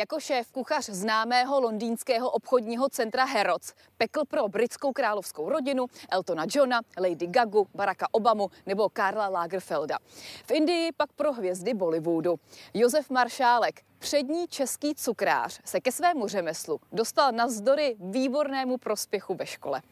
Jako šéf kuchař známého londýnského obchodního centra Harrods pekl pro britskou královskou rodinu Eltona Johna, Lady Gagu, Baracka Obamu nebo Karla Lagerfelda. V Indii pak pro hvězdy Bollywoodu. Josef Maršálek, přední český cukrář, se ke svému řemeslu dostal navzdory výbornému prospěchu ve škole.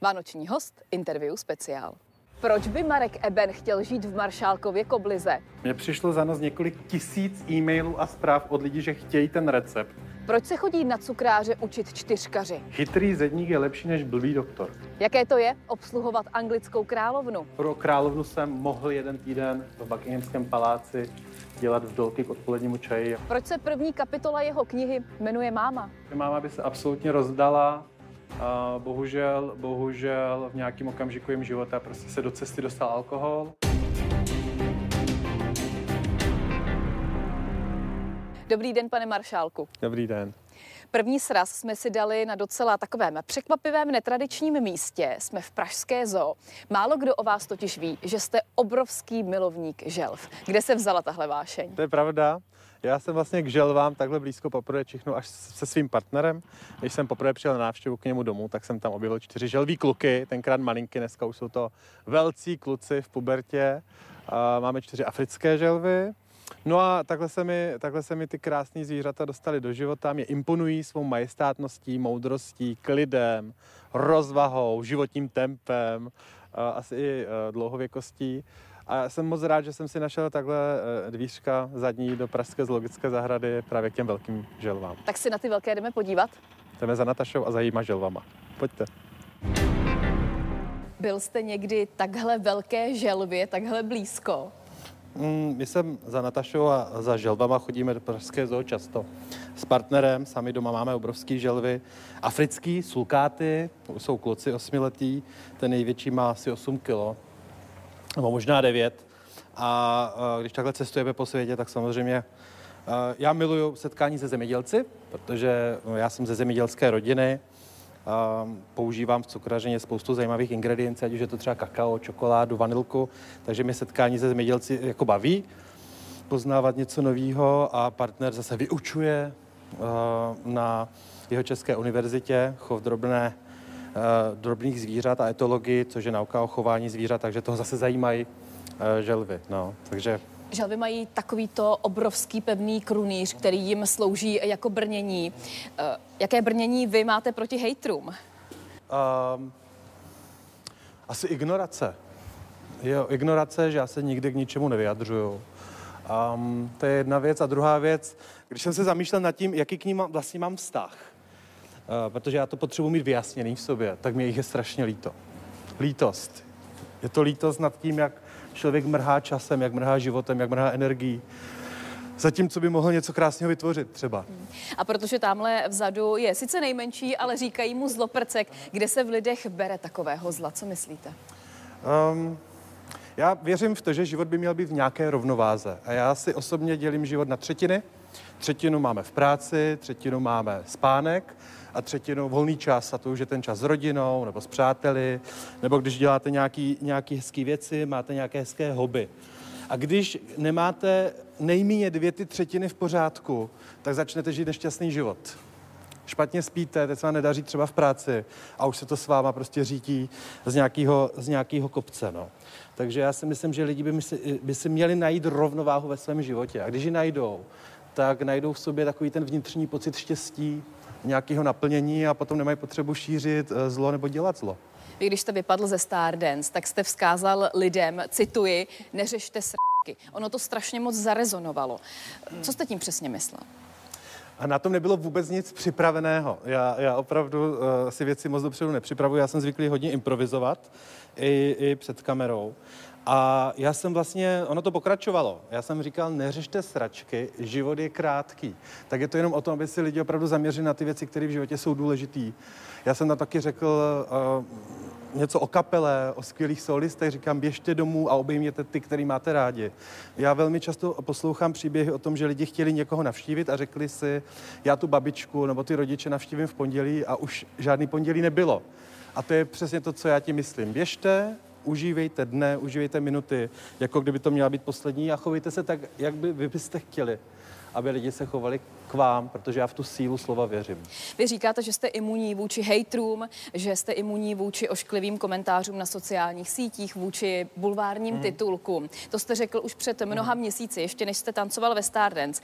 Vánoční host, interview speciál. Proč by Marek Eben chtěl žít v Maršálkově koblize? Mně přišlo za noc několik tisíc e-mailů a zpráv od lidí, že chtějí ten recept. Proč se chodí na cukráře učit čtyřkaři? Chytrý zedník je lepší než blbý doktor. Jaké to je obsluhovat anglickou královnu? Pro královnu jsem mohl jeden týden v Buckinghamském paláci dělat vdolky k odpolednímu čaji. Proč se první kapitola jeho knihy jmenuje Máma? Máma by se absolutně rozdala, a bohužel, bohužel v nějakém okamžiku jim života prostě se do cesty dostal alkohol. Dobrý den, pane maršálku. Dobrý den. První sraz jsme si dali na docela takovém překvapivém netradičním místě. Jsme v Pražské zoo. Málo kdo o vás totiž ví, že jste obrovský milovník želv. Kde se vzala tahle vášeň? To je pravda. Já jsem vlastně k želvám takhle blízko poprvé čichnu až se svým partnerem. Když jsem poprvé přijel na návštěvu k němu domů, tak jsem tam objevil čtyři želví kluky, tenkrát malinky, dneska už jsou to velcí kluci v pubertě. Máme čtyři africké želvy, No a takhle se, mi, takhle se mi ty krásné zvířata dostali do života, mě imponují svou majestátností, moudrostí, klidem, rozvahou, životním tempem, asi i e, dlouhověkostí. A jsem moc rád, že jsem si našel takhle e, dvířka zadní do Pražské zoologické zahrady právě k těm velkým želvám. Tak si na ty velké jdeme podívat? Jdeme za Natašou a za jejíma želvama. Pojďte. Byl jste někdy takhle velké želvě, takhle blízko? Mm, my jsem za Natašou a za želvama chodíme do Pražské zoo často. S partnerem, sami doma máme obrovský želvy. Africký, sulkáty, jsou kluci osmiletý, ten největší má asi 8 kg, nebo možná 9. A když takhle cestujeme po světě, tak samozřejmě já miluju setkání se zemědělci, protože no, já jsem ze zemědělské rodiny, používám v cukrařině spoustu zajímavých ingrediencí, ať už je to třeba kakao, čokoládu, vanilku, takže mě setkání se zemědělci jako baví, poznávat něco nového a partner zase vyučuje na jeho české univerzitě chov drobné, drobných zvířat a etologii, což je nauka o chování zvířat, takže toho zase zajímají želvy. No. Takže Želvy mají takovýto obrovský pevný krunýř, který jim slouží jako brnění. Eh, jaké brnění vy máte proti hejtrům? Um, asi ignorace. Jo, ignorace, že já se nikdy k ničemu nevyjadřuju. Um, to je jedna věc. A druhá věc, když jsem se zamýšlel nad tím, jaký k ním vlastně mám vztah, protože já to potřebuji mít vyjasněný v sobě, tak mě jich je strašně líto. Lítost. Je to lítost nad tím, jak člověk mrhá časem, jak mrhá životem, jak mrhá energií. Zatímco by mohl něco krásného vytvořit třeba. A protože tamhle vzadu je sice nejmenší, ale říkají mu zloprcek, kde se v lidech bere takového zla, co myslíte? Um, já věřím v to, že život by měl být v nějaké rovnováze. A já si osobně dělím život na třetiny. Třetinu máme v práci, třetinu máme spánek a třetinu volný čas a to už je ten čas s rodinou nebo s přáteli, nebo když děláte nějaký, nějaký hezké věci, máte nějaké hezké hobby. A když nemáte nejméně dvě ty třetiny v pořádku, tak začnete žít nešťastný život. Špatně spíte, teď se vám nedaří třeba v práci a už se to s váma prostě řítí z nějakého, z nějakého kopce. No. Takže já si myslím, že lidi by, si, by si měli najít rovnováhu ve svém životě. A když ji najdou, tak najdou v sobě takový ten vnitřní pocit štěstí, nějakého naplnění a potom nemají potřebu šířit eh, zlo nebo dělat zlo. Vy, když jste vypadl ze Stardance, tak jste vzkázal lidem, cituji, neřešte srky. Ono to strašně moc zarezonovalo. Co jste tím přesně myslel? A na tom nebylo vůbec nic připraveného. Já, já opravdu uh, si věci moc dopředu nepřipravuji. Já jsem zvyklý hodně improvizovat i, i před kamerou. A já jsem vlastně, ono to pokračovalo. Já jsem říkal, neřešte sračky, život je krátký. Tak je to jenom o tom, aby si lidi opravdu zaměřili na ty věci, které v životě jsou důležité. Já jsem tam taky řekl uh, něco o kapele, o skvělých solistech. Říkám, běžte domů a obejměte ty, který máte rádi. Já velmi často poslouchám příběhy o tom, že lidi chtěli někoho navštívit a řekli si, já tu babičku nebo ty rodiče navštívím v pondělí a už žádný pondělí nebylo. A to je přesně to, co já ti myslím. Běžte, užívejte dne, užívejte minuty, jako kdyby to měla být poslední a chovejte se tak, jak by vy byste chtěli. aby lidi se chovali k vám, protože já v tu sílu slova věřím. Vy říkáte, že jste imunní vůči hejtrům, že jste imunní vůči ošklivým komentářům na sociálních sítích, vůči bulvárním hmm. titulkům. To jste řekl už před mnoha hmm. měsíci, ještě než jste tancoval ve Stardance.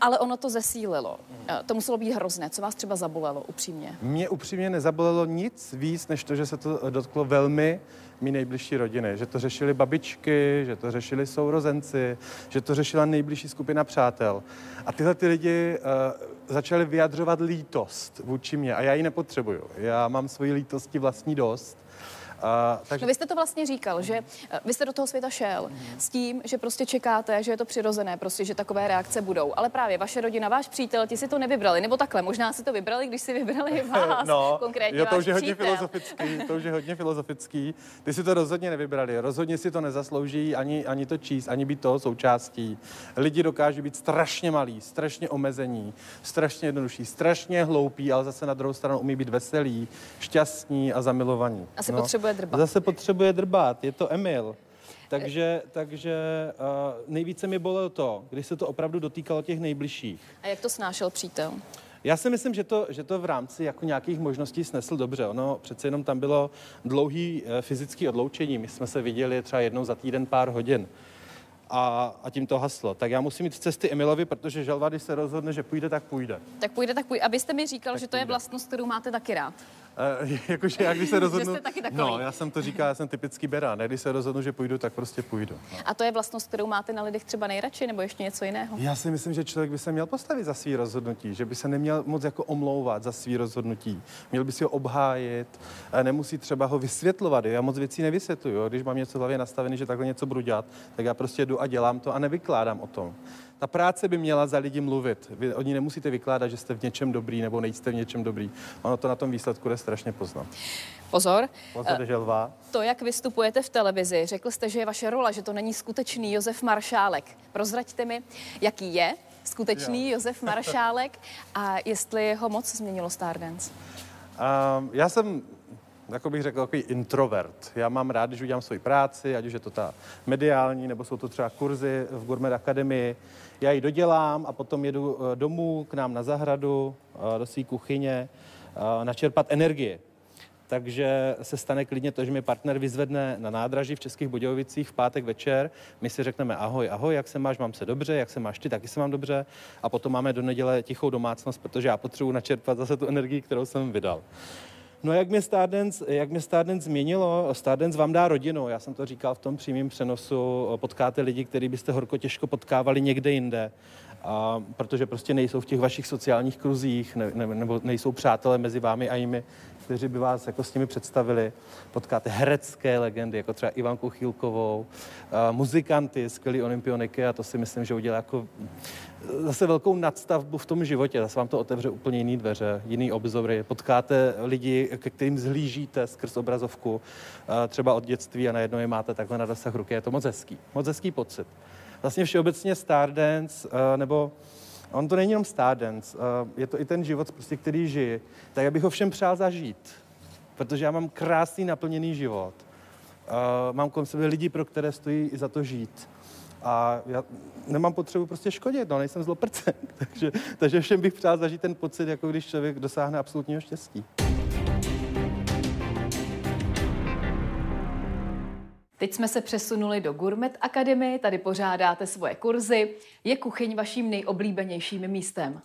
Ale ono to zesílilo. Eh, to muselo být hrozné. Co vás třeba zabolelo, upřímně? Mě upřímně nezabolelo nic víc, než to, že se to dotklo velmi mý nejbližší rodiny. Že to řešili babičky, že to řešili sourozenci, že to řešila nejbližší skupina přátel. A tyhle ty lidi uh, začali vyjadřovat lítost vůči mě a já ji nepotřebuju. Já mám svoji lítosti vlastní dost a, takže... No vy jste to vlastně říkal, že eh, vy jste do toho světa šel s tím, že prostě čekáte, že je to přirozené, prostě, že takové reakce budou. Ale právě vaše rodina, váš přítel, ti si to nevybrali, nebo takhle, možná si to vybrali, když si vybrali vás, no, konkrétně jo, to už je hodně filozofický, to už je hodně filozofický. Ty si to rozhodně nevybrali, rozhodně si to nezaslouží ani, ani to číst, ani být toho součástí. Lidi dokáží být strašně malí, strašně omezení, strašně jednodušší, strašně hloupí, ale zase na druhou stranu umí být veselí, šťastní a zamilovaní. Asi no. potřebuje drbat. Zase potřebuje drbat, je to Emil. Takže, takže uh, nejvíce mi bolelo to, když se to opravdu dotýkalo těch nejbližších. A jak to snášel přítel? Já si myslím, že to, že to v rámci jako nějakých možností snesl dobře. Ono přece jenom tam bylo dlouhý uh, fyzický odloučení. My jsme se viděli třeba jednou za týden pár hodin a, a tím to haslo. Tak já musím jít z cesty Emilovi, protože žalva, když se rozhodne, že půjde, tak půjde. Tak půjde, tak půjde. Abyste mi říkal, tak že to půjde. je vlastnost, kterou máte taky rád. Uh, jakože já když se rozhodnu... taky no, já jsem to říkal, já jsem typický berán. Když se rozhodnu, že půjdu, tak prostě půjdu. No. A to je vlastnost, kterou máte na lidech třeba nejradši, nebo ještě něco jiného? Já si myslím, že člověk by se měl postavit za svý rozhodnutí, že by se neměl moc jako omlouvat za svý rozhodnutí. Měl by si ho obhájit, nemusí třeba ho vysvětlovat. Já moc věcí nevysvětluju. Když mám něco v hlavě nastavený, že takhle něco budu dělat, tak já prostě jdu a dělám to a nevykládám o tom. Ta práce by měla za lidi mluvit. Vy oni nemusíte vykládat, že jste v něčem dobrý nebo nejste v něčem dobrý. Ono to na tom výsledku jde strašně poznat. Pozor. Pozor, želva. To, jak vystupujete v televizi, řekl jste, že je vaše rola, že to není skutečný Josef Maršálek. Prozraďte mi, jaký je skutečný jo. Josef Maršálek a jestli ho moc změnilo Stardance. Um, já jsem jako bych řekl, takový introvert. Já mám rád, když udělám svoji práci, ať už je to ta mediální, nebo jsou to třeba kurzy v Gourmet Akademii. Já ji dodělám a potom jedu eh, domů k nám na zahradu, eh, do své kuchyně, eh, načerpat energie. Takže se stane klidně to, že mi partner vyzvedne na nádraží v Českých Budějovicích v pátek večer. My si řekneme ahoj, ahoj, jak se máš, mám se dobře, jak se máš ty, taky se mám dobře. A potom máme do neděle tichou domácnost, protože já potřebuji načerpat zase tu energii, kterou jsem vydal. No jak mě Stardance, jak mě Stardance změnilo, Stardance vám dá rodinu, já jsem to říkal v tom přímém přenosu, potkáte lidi, který byste horko těžko potkávali někde jinde, a, protože prostě nejsou v těch vašich sociálních kruzích, ne, ne, nebo nejsou přátelé mezi vámi a jimi, kteří by vás jako s nimi představili. Potkáte herecké legendy, jako třeba Ivanku Chýlkovou, a, muzikanty, skvělý olympioniky a to si myslím, že udělá jako zase velkou nadstavbu v tom životě. Zase vám to otevře úplně jiný dveře, jiný obzory. Potkáte lidi, ke kterým zhlížíte skrz obrazovku, třeba od dětství a najednou je máte takhle na dosah ruky. Je to moc hezký. Moc hezký pocit. Vlastně všeobecně Stardance, nebo on to není jenom Stardance, je to i ten život, prostě, který žiji. Tak já bych ho všem přál zažít, protože já mám krásný naplněný život. Mám kolem sebe lidi, pro které stojí za to žít. A já nemám potřebu prostě škodit, no, nejsem zloprcen. takže, takže všem bych přál zažít ten pocit, jako když člověk dosáhne absolutního štěstí. Teď jsme se přesunuli do Gourmet Academy, tady pořádáte svoje kurzy. Je kuchyň vaším nejoblíbenějším místem?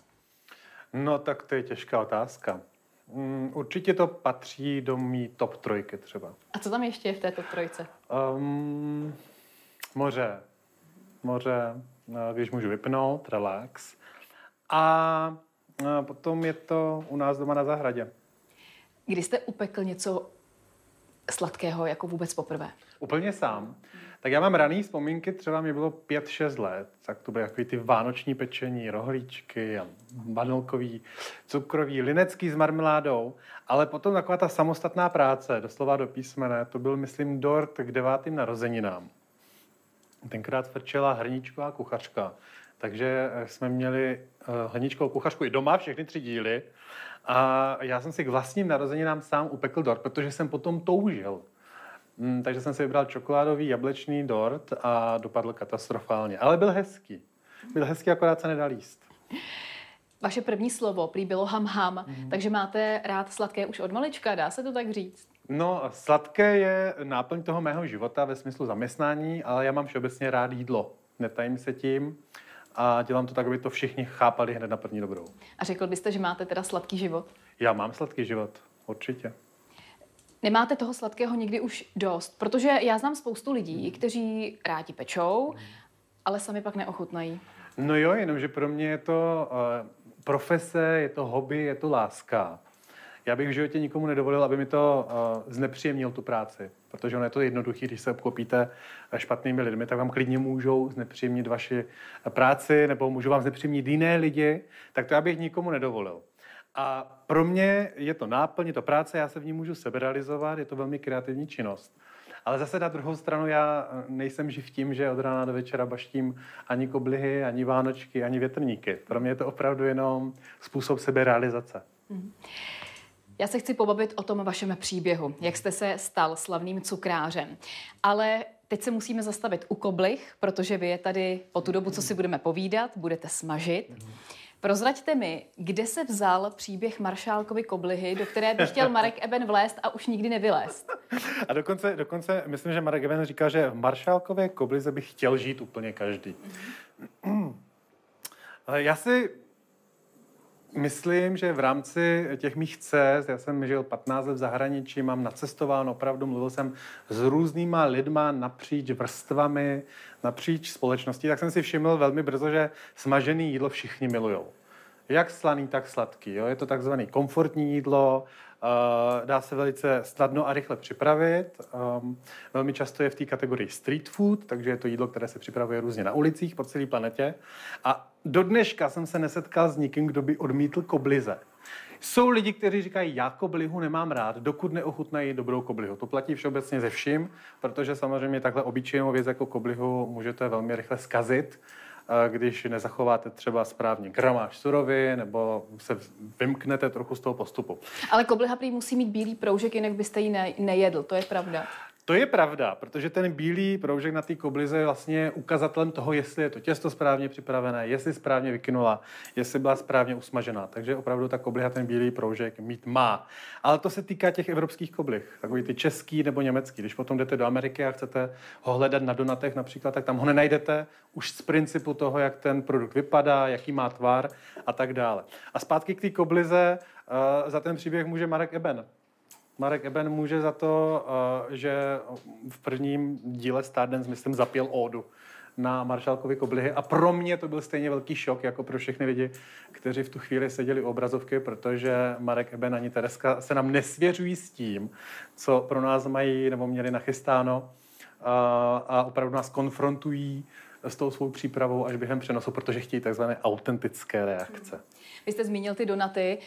No tak to je těžká otázka. Mm, určitě to patří do mý top trojky třeba. A co tam ještě je v té top trojce? Um, moře, moře, eh, když můžu vypnout, relax. A eh, potom je to u nás doma na zahradě. Kdy jste upekl něco sladkého jako vůbec poprvé? Úplně sám. Tak já mám raný vzpomínky, třeba mi bylo 5-6 let, tak to byly takový ty vánoční pečení, rohlíčky a vanilkový, cukrový, linecký s marmeládou, ale potom taková ta samostatná práce, doslova do písmene, to byl, myslím, dort k devátým narozeninám. Tenkrát frčela hrníčková kuchařka, takže eh, jsme měli uh, hrníčkovou kuchařku i doma, všechny tři díly. A já jsem si k vlastním narozeninám sám upekl dort, protože jsem potom toužil. Mm, takže jsem si vybral čokoládový jablečný dort a dopadl katastrofálně. Ale byl hezký. Byl hezký, akorát se nedal jíst. Vaše první slovo prý bylo ham ham, mm-hmm. takže máte rád sladké už od malička, dá se to tak říct? No, sladké je náplň toho mého života ve smyslu zaměstnání, ale já mám všeobecně rád jídlo. Netajím se tím a dělám to tak, aby to všichni chápali hned na první dobrou. A řekl byste, že máte teda sladký život? Já mám sladký život, určitě. Nemáte toho sladkého nikdy už dost? Protože já znám spoustu lidí, kteří rádi pečou, ale sami pak neochutnají. No jo, jenomže pro mě je to uh, profese, je to hobby, je to láska. Já bych v životě nikomu nedovolil, aby mi to uh, znepříjemnil tu práci, protože ono je to jednoduché, když se obklopíte špatnými lidmi, tak vám klidně můžou znepříjemnit vaši práci nebo můžou vám znepříjemnit jiné lidi, tak to já bych nikomu nedovolil. A pro mě je to náplň, je to práce, já se v ní můžu seberealizovat, je to velmi kreativní činnost. Ale zase na druhou stranu já nejsem živ tím, že od rána do večera baštím ani koblihy, ani vánočky, ani větrníky. Pro mě je to opravdu jenom způsob seberealizace. Mm. Já se chci pobavit o tom vašem příběhu, jak jste se stal slavným cukrářem. Ale teď se musíme zastavit u koblich, protože vy je tady po tu dobu, co si budeme povídat, budete smažit. Mm. Prozraďte mi, kde se vzal příběh Maršálkovy koblihy, do které by chtěl Marek Eben vlézt a už nikdy nevylézt. A dokonce, dokonce myslím, že Marek Eben říká, že v Maršálkové koblize by chtěl žít úplně každý. Mm-hmm. Já si Myslím, že v rámci těch mých cest, já jsem žil 15 let v zahraničí, mám nacestováno opravdu, mluvil jsem s různýma lidma napříč vrstvami, napříč společností, tak jsem si všiml velmi brzo, že smažený jídlo všichni milujou. Jak slaný, tak sladký. Jo? Je to takzvané komfortní jídlo, dá se velice snadno a rychle připravit. Um, velmi často je v té kategorii street food, takže je to jídlo, které se připravuje různě na ulicích po celé planetě. A do dneška jsem se nesetkal s nikým, kdo by odmítl koblize. Jsou lidi, kteří říkají, já koblihu nemám rád, dokud neochutnají dobrou koblihu. To platí všeobecně ze vším, protože samozřejmě takhle obyčejnou věc jako koblihu můžete velmi rychle skazit, eh, když nezachováte třeba správně gramáž surovy nebo se vymknete trochu z toho postupu. Ale kobliha prý musí mít bílý proužek, jinak byste ji ne- nejedl, to je pravda. To je pravda, protože ten bílý proužek na té koblize je vlastně ukazatelem toho, jestli je to těsto správně připravené, jestli správně vykynula, jestli byla správně usmažená. Takže opravdu ta kobliha ten bílý proužek mít má. Ale to se týká těch evropských koblich, takový ty český nebo německý. Když potom jdete do Ameriky a chcete ho hledat na donatech například, tak tam ho nenajdete už z principu toho, jak ten produkt vypadá, jaký má tvar a tak dále. A zpátky k té koblize, uh, za ten příběh může Marek Eben. Marek Eben může za to, eh, že v prvním díle Stardance, myslím, zapěl ódu na Maršálkovi koblihy a pro mě to byl stejně velký šok, jako pro všechny lidi, kteří v tu chvíli seděli u obrazovky, protože Marek Eben ani Tereska se nám nesvěřují s tím, co pro nás mají nebo měli nachystáno a, eh, a opravdu nás konfrontují s tou svou přípravou až během přenosu, protože chtějí takzvané autentické reakce. Vy jste zmínil ty donaty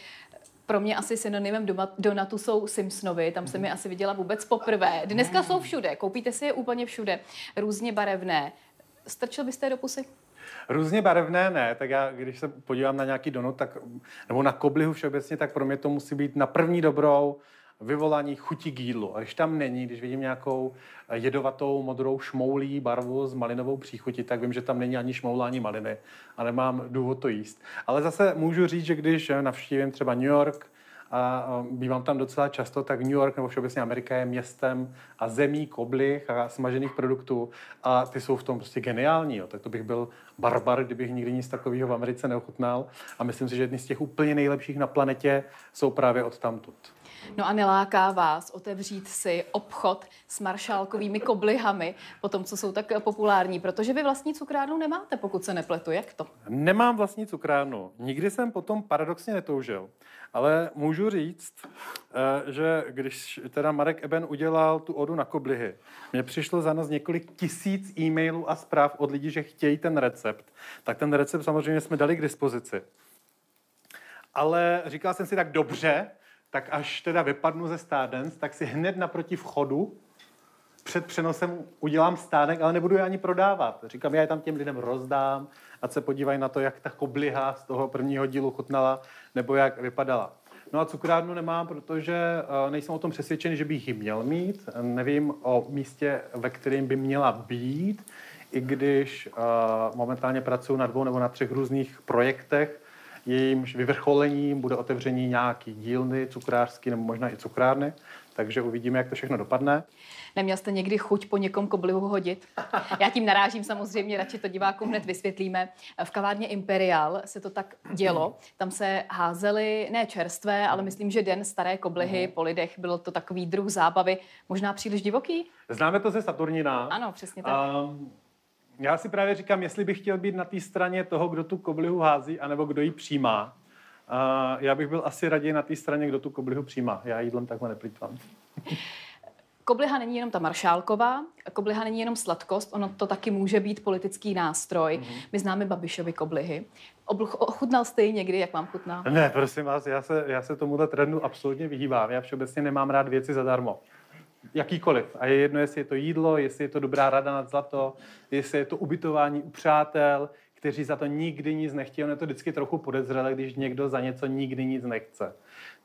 pro mě asi synonymem donatu jsou Simpsonovi, tam jsem je asi viděla vůbec poprvé. Dneska jsou všude, koupíte si je úplně všude, různě barevné. Strčil byste je do pusy? Různě barevné ne, tak já, když se podívám na nějaký donut, tak, nebo na koblihu všeobecně, tak pro mě to musí být na první dobrou vyvolání chuti k jídlu. A když tam není, když vidím nějakou jedovatou modrou šmoulí barvu s malinovou příchutí, tak vím, že tam není ani šmoula, ani maliny a nemám důvod to jíst. Ale zase můžu říct, že když navštívím třeba New York, a bývám tam docela často, tak New York nebo všeobecně Amerika je městem a zemí koblich a smažených produktů a ty jsou v tom prostě geniální. Jo. Tak to bych byl barbar, kdybych nikdy nic takového v Americe neochutnal a myslím si, že jedny z těch úplně nejlepších na planetě jsou právě od tamtud. No a neláká vás otevřít si obchod s maršálkovými koblihami, po tom, co jsou tak populární, protože vy vlastní cukrárnu nemáte, pokud se nepletu. Jak to? Nemám vlastní cukrárnu. Nikdy jsem potom paradoxně netoužil. Ale můžu říct, eh, že když teda Marek Eben udělal tu odu na koblihy, mně přišlo za nás několik tisíc e-mailů a zpráv od lidí, že chtějí ten recept. Tak ten recept samozřejmě jsme dali k dispozici. Ale říkal jsem si tak dobře, tak až teda vypadnu ze Stardance, tak si hned naproti vchodu před přenosem udělám stánek, ale nebudu je ani prodávat. Říkám, já je tam těm lidem rozdám, a se podívají na to, jak ta kobliha z toho prvního dílu chutnala, nebo jak vypadala. No a cukrárnu nemám, protože eh, nejsem o tom přesvědčený, že bych ji měl mít. Nevím o místě, ve kterém by měla být. i když uh, momentálně pracuji na dvou nebo na třech různých projektech, jejímž vyvrcholením bude otevření nějaký dílny cukrářský nebo možná i cukrárny, takže uvidíme, jak to všechno dopadne. Neměl jste někdy chuť po někom koblihu hodit? Já tím narážím samozřejmě, radši to divákům hned vysvětlíme. V kavárně Imperial se to tak dělo. Tam se házely ne čerstvé, ale myslím, že den staré koblihy po lidech. Bylo to takový druh zábavy, možná příliš divoký? Známe to ze Saturnina. Ano, přesně tak. Um, já si právě říkám, jestli bych chtěl být na té straně toho, kdo tu koblihu hází, anebo kdo ji přijímá. Uh, já bych byl asi raději na té straně, kdo tu koblihu přijímá. Já jídlem takhle neplýtvám. Kobliha není jenom ta maršálková, kobliha není jenom sladkost, ono to taky může být politický nástroj. Mm-hmm. My známe Babišovi koblihy. Ochutnal jste ji někdy, jak vám chutná? Ne, prosím vás, já se, já se tomuhle trendu absolutně vyhýbám. Já všeobecně nemám rád věci zadarmo. Jakýkoliv. A je jedno, jestli je to jídlo, jestli je to dobrá rada nad zlato, jestli je to ubytování u přátel, kteří za to nikdy nic nechtějí. Ono je to vždycky trochu podezřelé, když někdo za něco nikdy nic nechce.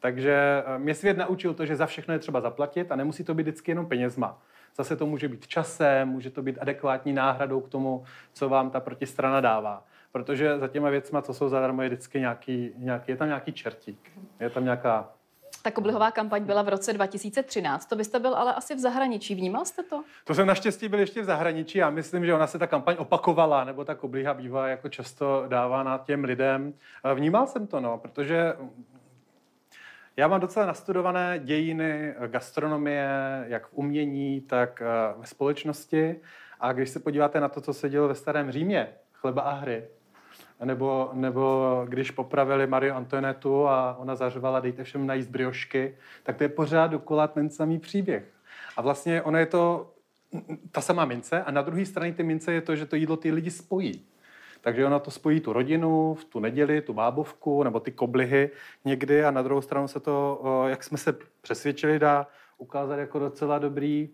Takže eh, mě svět naučil to, že za všechno je třeba zaplatit a nemusí to být vždycky jenom penězma. Zase to může být časem, může to být adekvátní náhradou k tomu, co vám ta protistrana dává. Protože za těma věcma, co jsou zadarmo, je vždycky nějaký, nějaký je tam nějaký čertík. Je tam nějaká ta koblihová kampaň byla v roce 2013. To byste byl ale asi v zahraničí. Vnímal jste to? To jsem naštěstí byl ještě v zahraničí. Já myslím, že ona se ta kampaň opakovala, nebo ta kobliha bývá jako často dávána těm lidem. Vnímal jsem to, no, protože já mám docela nastudované dějiny gastronomie, jak v umění, tak eh, ve společnosti. A když se podíváte na to, co se dělo ve starém Římě, chleba a hry, nebo, nebo když popravili Mario Antoinetu a ona zařovala dejte všem najíst briošky, tak to je pořád dokola ten samý příběh. A vlastně ono je to ta samá mince a na druhé straně ty mince je to, že to jídlo ty lidi spojí. Takže ona to spojí tu rodinu, v tu neděli, tu bábovku nebo ty koblihy někdy a na druhou stranu se to, jak jsme se přesvědčili, dá ukázat jako docela dobrý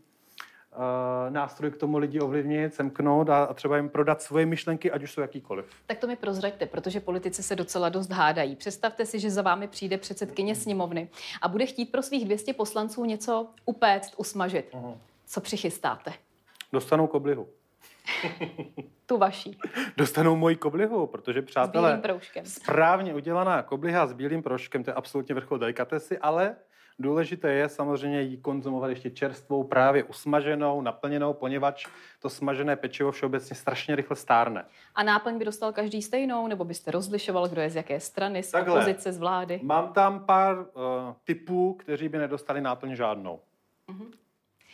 nástroj k tomu lidi ovlivnit, semknout a, a třeba jim prodat svoje myšlenky, ať už jsou jakýkoliv. Tak to mi prozraďte, protože politici se docela dost hádají. Představte si, že za vámi přijde předsedkyně sněmovny a bude chtít pro svých 200 poslanců něco upéct, usmažit. Uh-huh. Co přichystáte? Dostanou koblihu. tu vaší. Dostanou moji koblihu, protože přátelé, správně udělaná kobliha s bílým proškem, to je absolutně vrchol delikatesy, ale Důležité je samozřejmě ji konzumovat ještě čerstvou, právě usmaženou, naplněnou, poněvadž to smažené pečivo všeobecně strašně rychle stárne. A náplň by dostal každý stejnou, nebo byste rozlišoval, kdo je z jaké strany, z Takhle. opozice, z vlády? Mám tam pár uh, typů, kteří by nedostali náplň žádnou. Uh-huh.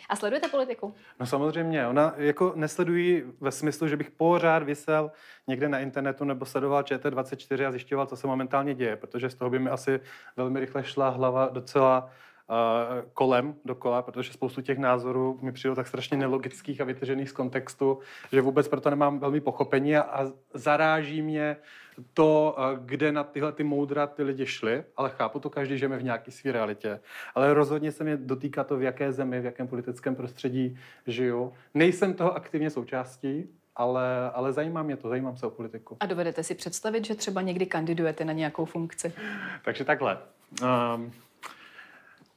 A sledujete politiku? No samozřejmě, ona jako nesledují ve smyslu, že bych pořád vysel někde na internetu nebo sledoval ČT24 a zjišťoval, co se momentálně děje, protože z toho by mi asi velmi rychle šla hlava docela uh, kolem dokola, protože spoustu těch názorů mi přijde tak strašně nelogických a vytržených z kontextu, že vůbec proto nemám velmi pochopení a, a zaráží mě to, uh, kde na tyhle ty moudra ty lidi šli, ale chápu to každý, že jsme v nějaké své realitě. Ale rozhodně se mě dotýká to, v jaké zemi, v jakém politickém prostředí žiju. Nejsem toho aktivně součástí, ale, ale zajímá mě to, zajímám se o politiku. A dovedete si představit, že třeba někdy kandidujete na nějakou funkci? Takže takhle. Um,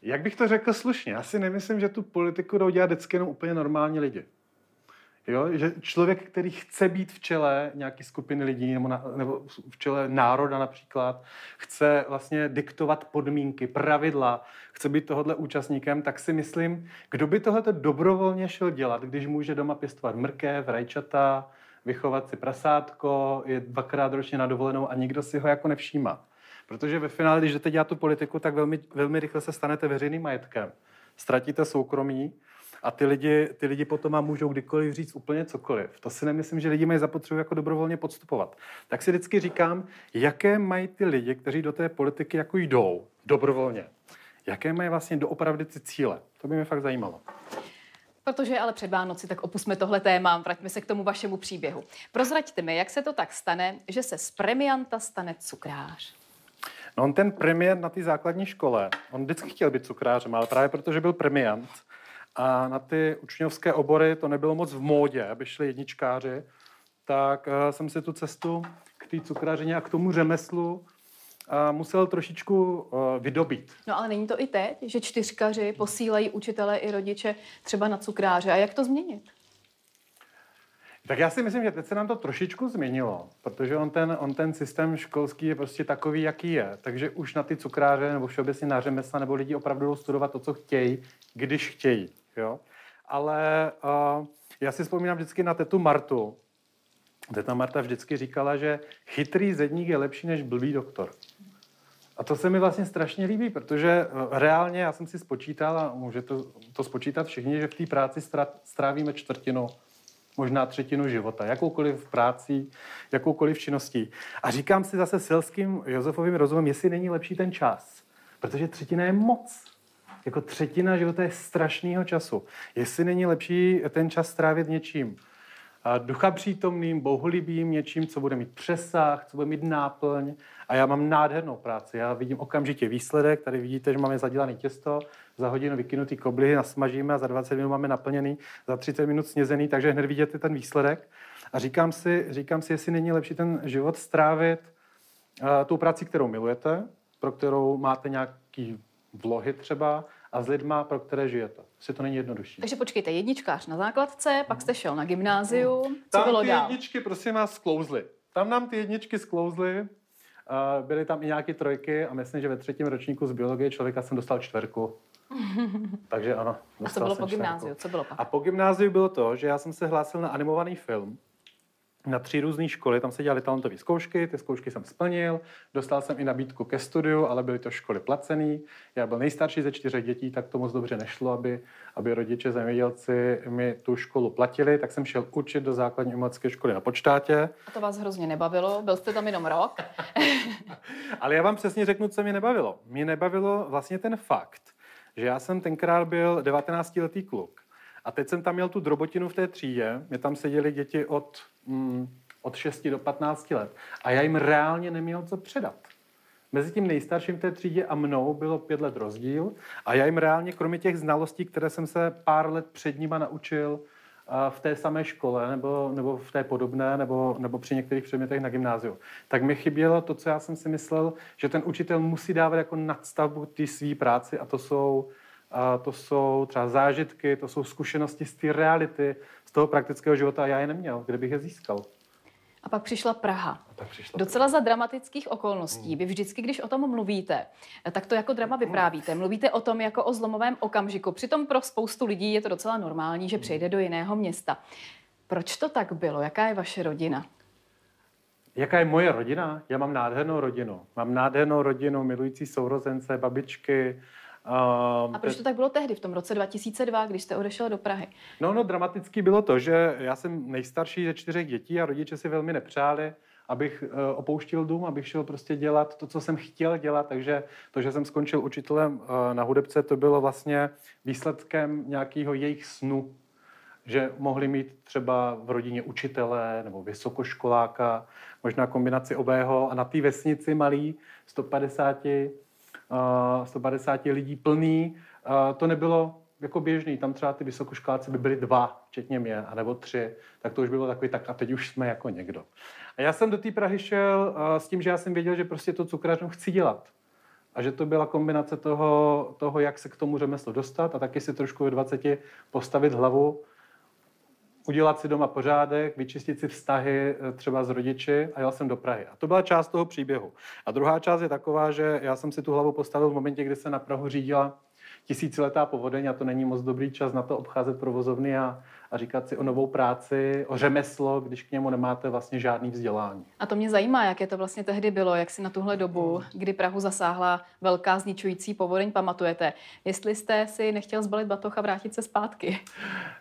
jak bych to řekl slušně? Já si nemyslím, že tu politiku jdou dělat vždycky jenom úplně normální lidi. Jo? Že člověk, který chce být v čele nějaké skupiny lidí nebo, na, nebo v čele národa například, chce vlastně diktovat podmínky, pravidla, chce být tohohle účastníkem, tak si myslím, kdo by tohle dobrovolně šel dělat, když může doma pěstovat mrkev, rajčata, vychovat si prasátko, je dvakrát ročně na dovolenou a nikdo si ho jako nevšímá. Protože ve finále, když jdete dělat tu politiku, tak velmi, velmi rychle se stanete veřejným majetkem. Ztratíte soukromí a ty lidi, ty lidi potom vám můžou kdykoliv říct úplně cokoliv. To si nemyslím, že lidi mají zapotřebí jako dobrovolně podstupovat. Tak si vždycky říkám, jaké mají ty lidi, kteří do té politiky jako jdou dobrovolně. Jaké mají vlastně doopravdy ty cíle? To by mě fakt zajímalo. Protože je ale před Vánoci, tak opusme tohle téma, vraťme se k tomu vašemu příběhu. Prozraďte mi, jak se to tak stane, že se z premianta stane cukrář. No on ten premiér na té základní škole, on vždycky chtěl být cukrářem, ale právě protože byl premiant a na ty učňovské obory to nebylo moc v módě, aby šli jedničkáři, tak uh, jsem si tu cestu k té cukrařině a k tomu řemeslu uh, musel trošičku uh, vydobít. No ale není to i teď, že čtyřkaři posílají učitele i rodiče třeba na cukráře. A jak to změnit? Tak já si myslím, že teď se nám to trošičku změnilo, protože on ten, on ten systém školský je prostě takový, jaký je. Takže už na ty cukráře nebo všeobecně na řemesla nebo lidi opravdu jdou studovat to, co chtějí, když chtějí. Jo? Ale uh, já si vzpomínám vždycky na tetu Martu. Teta Marta vždycky říkala, že chytrý zedník je lepší než blbý doktor. A to se mi vlastně strašně líbí, protože eh, reálně já jsem si spočítal, a může to, to spočítat všichni, že v té práci strávíme čtvrtinu, možná třetinu života, jakoukoliv práci, jakoukoliv činností. A říkám si zase selským Josefovým rozumem, jestli není lepší ten čas, protože třetina je moc. Jako třetina života je strašného času. Jestli není lepší ten čas strávit něčím, ducha přítomným, bohulibým, něčím, co bude mít přesah, co bude mít náplň. A já mám nádhernou práci. Já vidím okamžitě výsledek. Tady vidíte, že máme zadělané těsto, za hodinu vykynutý koblihy, nasmažíme a za 20 minut máme naplněný, za 30 minut snězený, takže hned vidíte ten výsledek. A říkám si, říkám si jestli není lepší ten život strávit uh, tou práci, kterou milujete, pro kterou máte nějaký vlohy třeba, a s lidma, pro které žijete. Si to není jednodušší. Takže počkejte, jedničkář na základce, pak jste šel na gymnázium. Co Tam bylo ty dál? jedničky, prosím vás, sklouzly. Tam nám ty jedničky sklouzly, byly tam i nějaké trojky a myslím, že ve třetím ročníku z biologie člověka jsem dostal čtverku. Takže ano. A co bylo po gymnáziu? Co bylo pak? A po gymnáziu bylo to, že já jsem se hlásil na animovaný film na tři různé školy, tam se dělaly talentové zkoušky, ty zkoušky jsem splnil, dostal jsem i nabídku ke studiu, ale byly to školy placený. Já byl nejstarší ze čtyřech dětí, tak to moc dobře nešlo, aby, aby rodiče zemědělci mi tu školu platili, tak jsem šel učit do základní umělecké školy na počtátě. A to vás hrozně nebavilo, byl jste tam jenom rok. ale já vám přesně řeknu, co mě nebavilo. Mě nebavilo vlastně ten fakt, že já jsem tenkrát byl 19-letý kluk. A teď jsem tam měl tu drobotinu v té třídě, mě tam seděli děti od, mm, od 6 do 15 let. A já jim reálně neměl co předat. Mezi tím nejstarším v té třídě a mnou bylo pět let rozdíl. A já jim reálně, kromě těch znalostí, které jsem se pár let před nima naučil v té samé škole nebo, nebo v té podobné nebo, nebo při některých předmětech na gymnáziu, tak mi chybělo to, co já jsem si myslel, že ten učitel musí dávat jako nadstavbu té své práci. A to jsou a to jsou třeba zážitky, to jsou zkušenosti z té reality, z toho praktického života a já je neměl, kde bych je získal. A pak přišla Praha. A tak přišla Docela Praha. za dramatických okolností. Vy vždycky, když o tom mluvíte, tak to jako drama vyprávíte. Mluvíte o tom jako o zlomovém okamžiku. Přitom pro spoustu lidí je to docela normální, že přejde do jiného města. Proč to tak bylo? Jaká je vaše rodina? Jaká je moje rodina? Já mám nádhernou rodinu. Mám nádhernou rodinu, milující sourozence, babičky, Um, a proč to tak bylo tehdy, v tom roce 2002, když jste odešel do Prahy? No, no, dramatický bylo to, že já jsem nejstarší ze čtyřech dětí a rodiče si velmi nepřáli, abych uh, opouštěl dům, abych šel prostě dělat to, co jsem chtěl dělat, takže to, že jsem skončil učitelem uh, na hudebce, to bylo vlastně výsledkem nějakého jejich snu, že mohli mít třeba v rodině učitele nebo vysokoškoláka, možná kombinaci obého a na té vesnici malý 150 150 lidí plný. To nebylo jako běžný, tam třeba ty vysokoškoláci by byly dva, včetně mě, anebo tři, tak to už bylo takový, tak a teď už jsme jako někdo. A já jsem do té Prahy šel s tím, že já jsem věděl, že prostě to cukrařnu chci dělat. A že to byla kombinace toho, toho, jak se k tomu řemeslu dostat a taky si trošku ve 20 postavit hlavu udělat si doma pořádek, vyčistit si vztahy eh, třeba s rodiči a jel jsem do Prahy. A to byla část toho příběhu. A druhá část je taková, že já jsem si tu hlavu postavil v momentě, kdy se na Prahu řídila tisíciletá povodeň a to není moc dobrý čas na to obcházet provozovny a, a říkat si o novou práci, o řemeslo, když k němu nemáte vlastně žádný vzdělání. A to mě zajímá, jak je to vlastně tehdy bylo, jak si na tuhle dobu, kdy Prahu zasáhla velká zničující povodeň, pamatujete. Jestli jste si nechtěl zbalit batoh a vrátit se zpátky.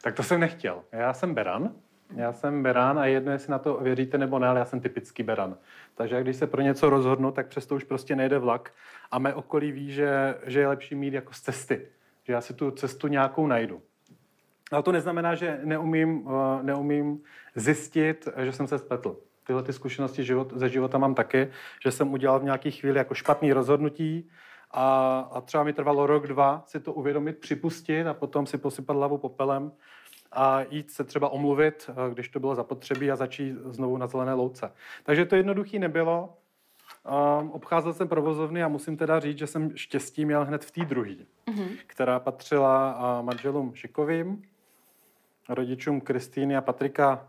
Tak to jsem nechtěl. Já jsem Beran, já jsem Beran a jedno, jestli na to věříte nebo ne, ale já jsem typický Beran. Takže když se pro něco rozhodnu, tak přesto už prostě nejde vlak a mé okolí ví, že, že je lepší mít jako z cesty. Že já si tu cestu nějakou najdu. Ale to neznamená, že neumím, uh, neumím zjistit, že jsem se spletl. Tyhle ty zkušenosti život, ze života mám taky, že jsem udělal v nějaké chvíli jako špatný rozhodnutí a, a třeba mi trvalo rok, dva si to uvědomit, připustit a potom si posypat hlavu popelem a jít se třeba omluvit, uh, když to bylo zapotřebí a začít znovu na zelené louce. Takže to jednoduché nebylo. Um, obcházel jsem provozovny a musím teda říct, že jsem štěstí měl hned v té druhé, mm-hmm. která patřila uh, manželům Šikovým, rodičům Kristýny a Patrika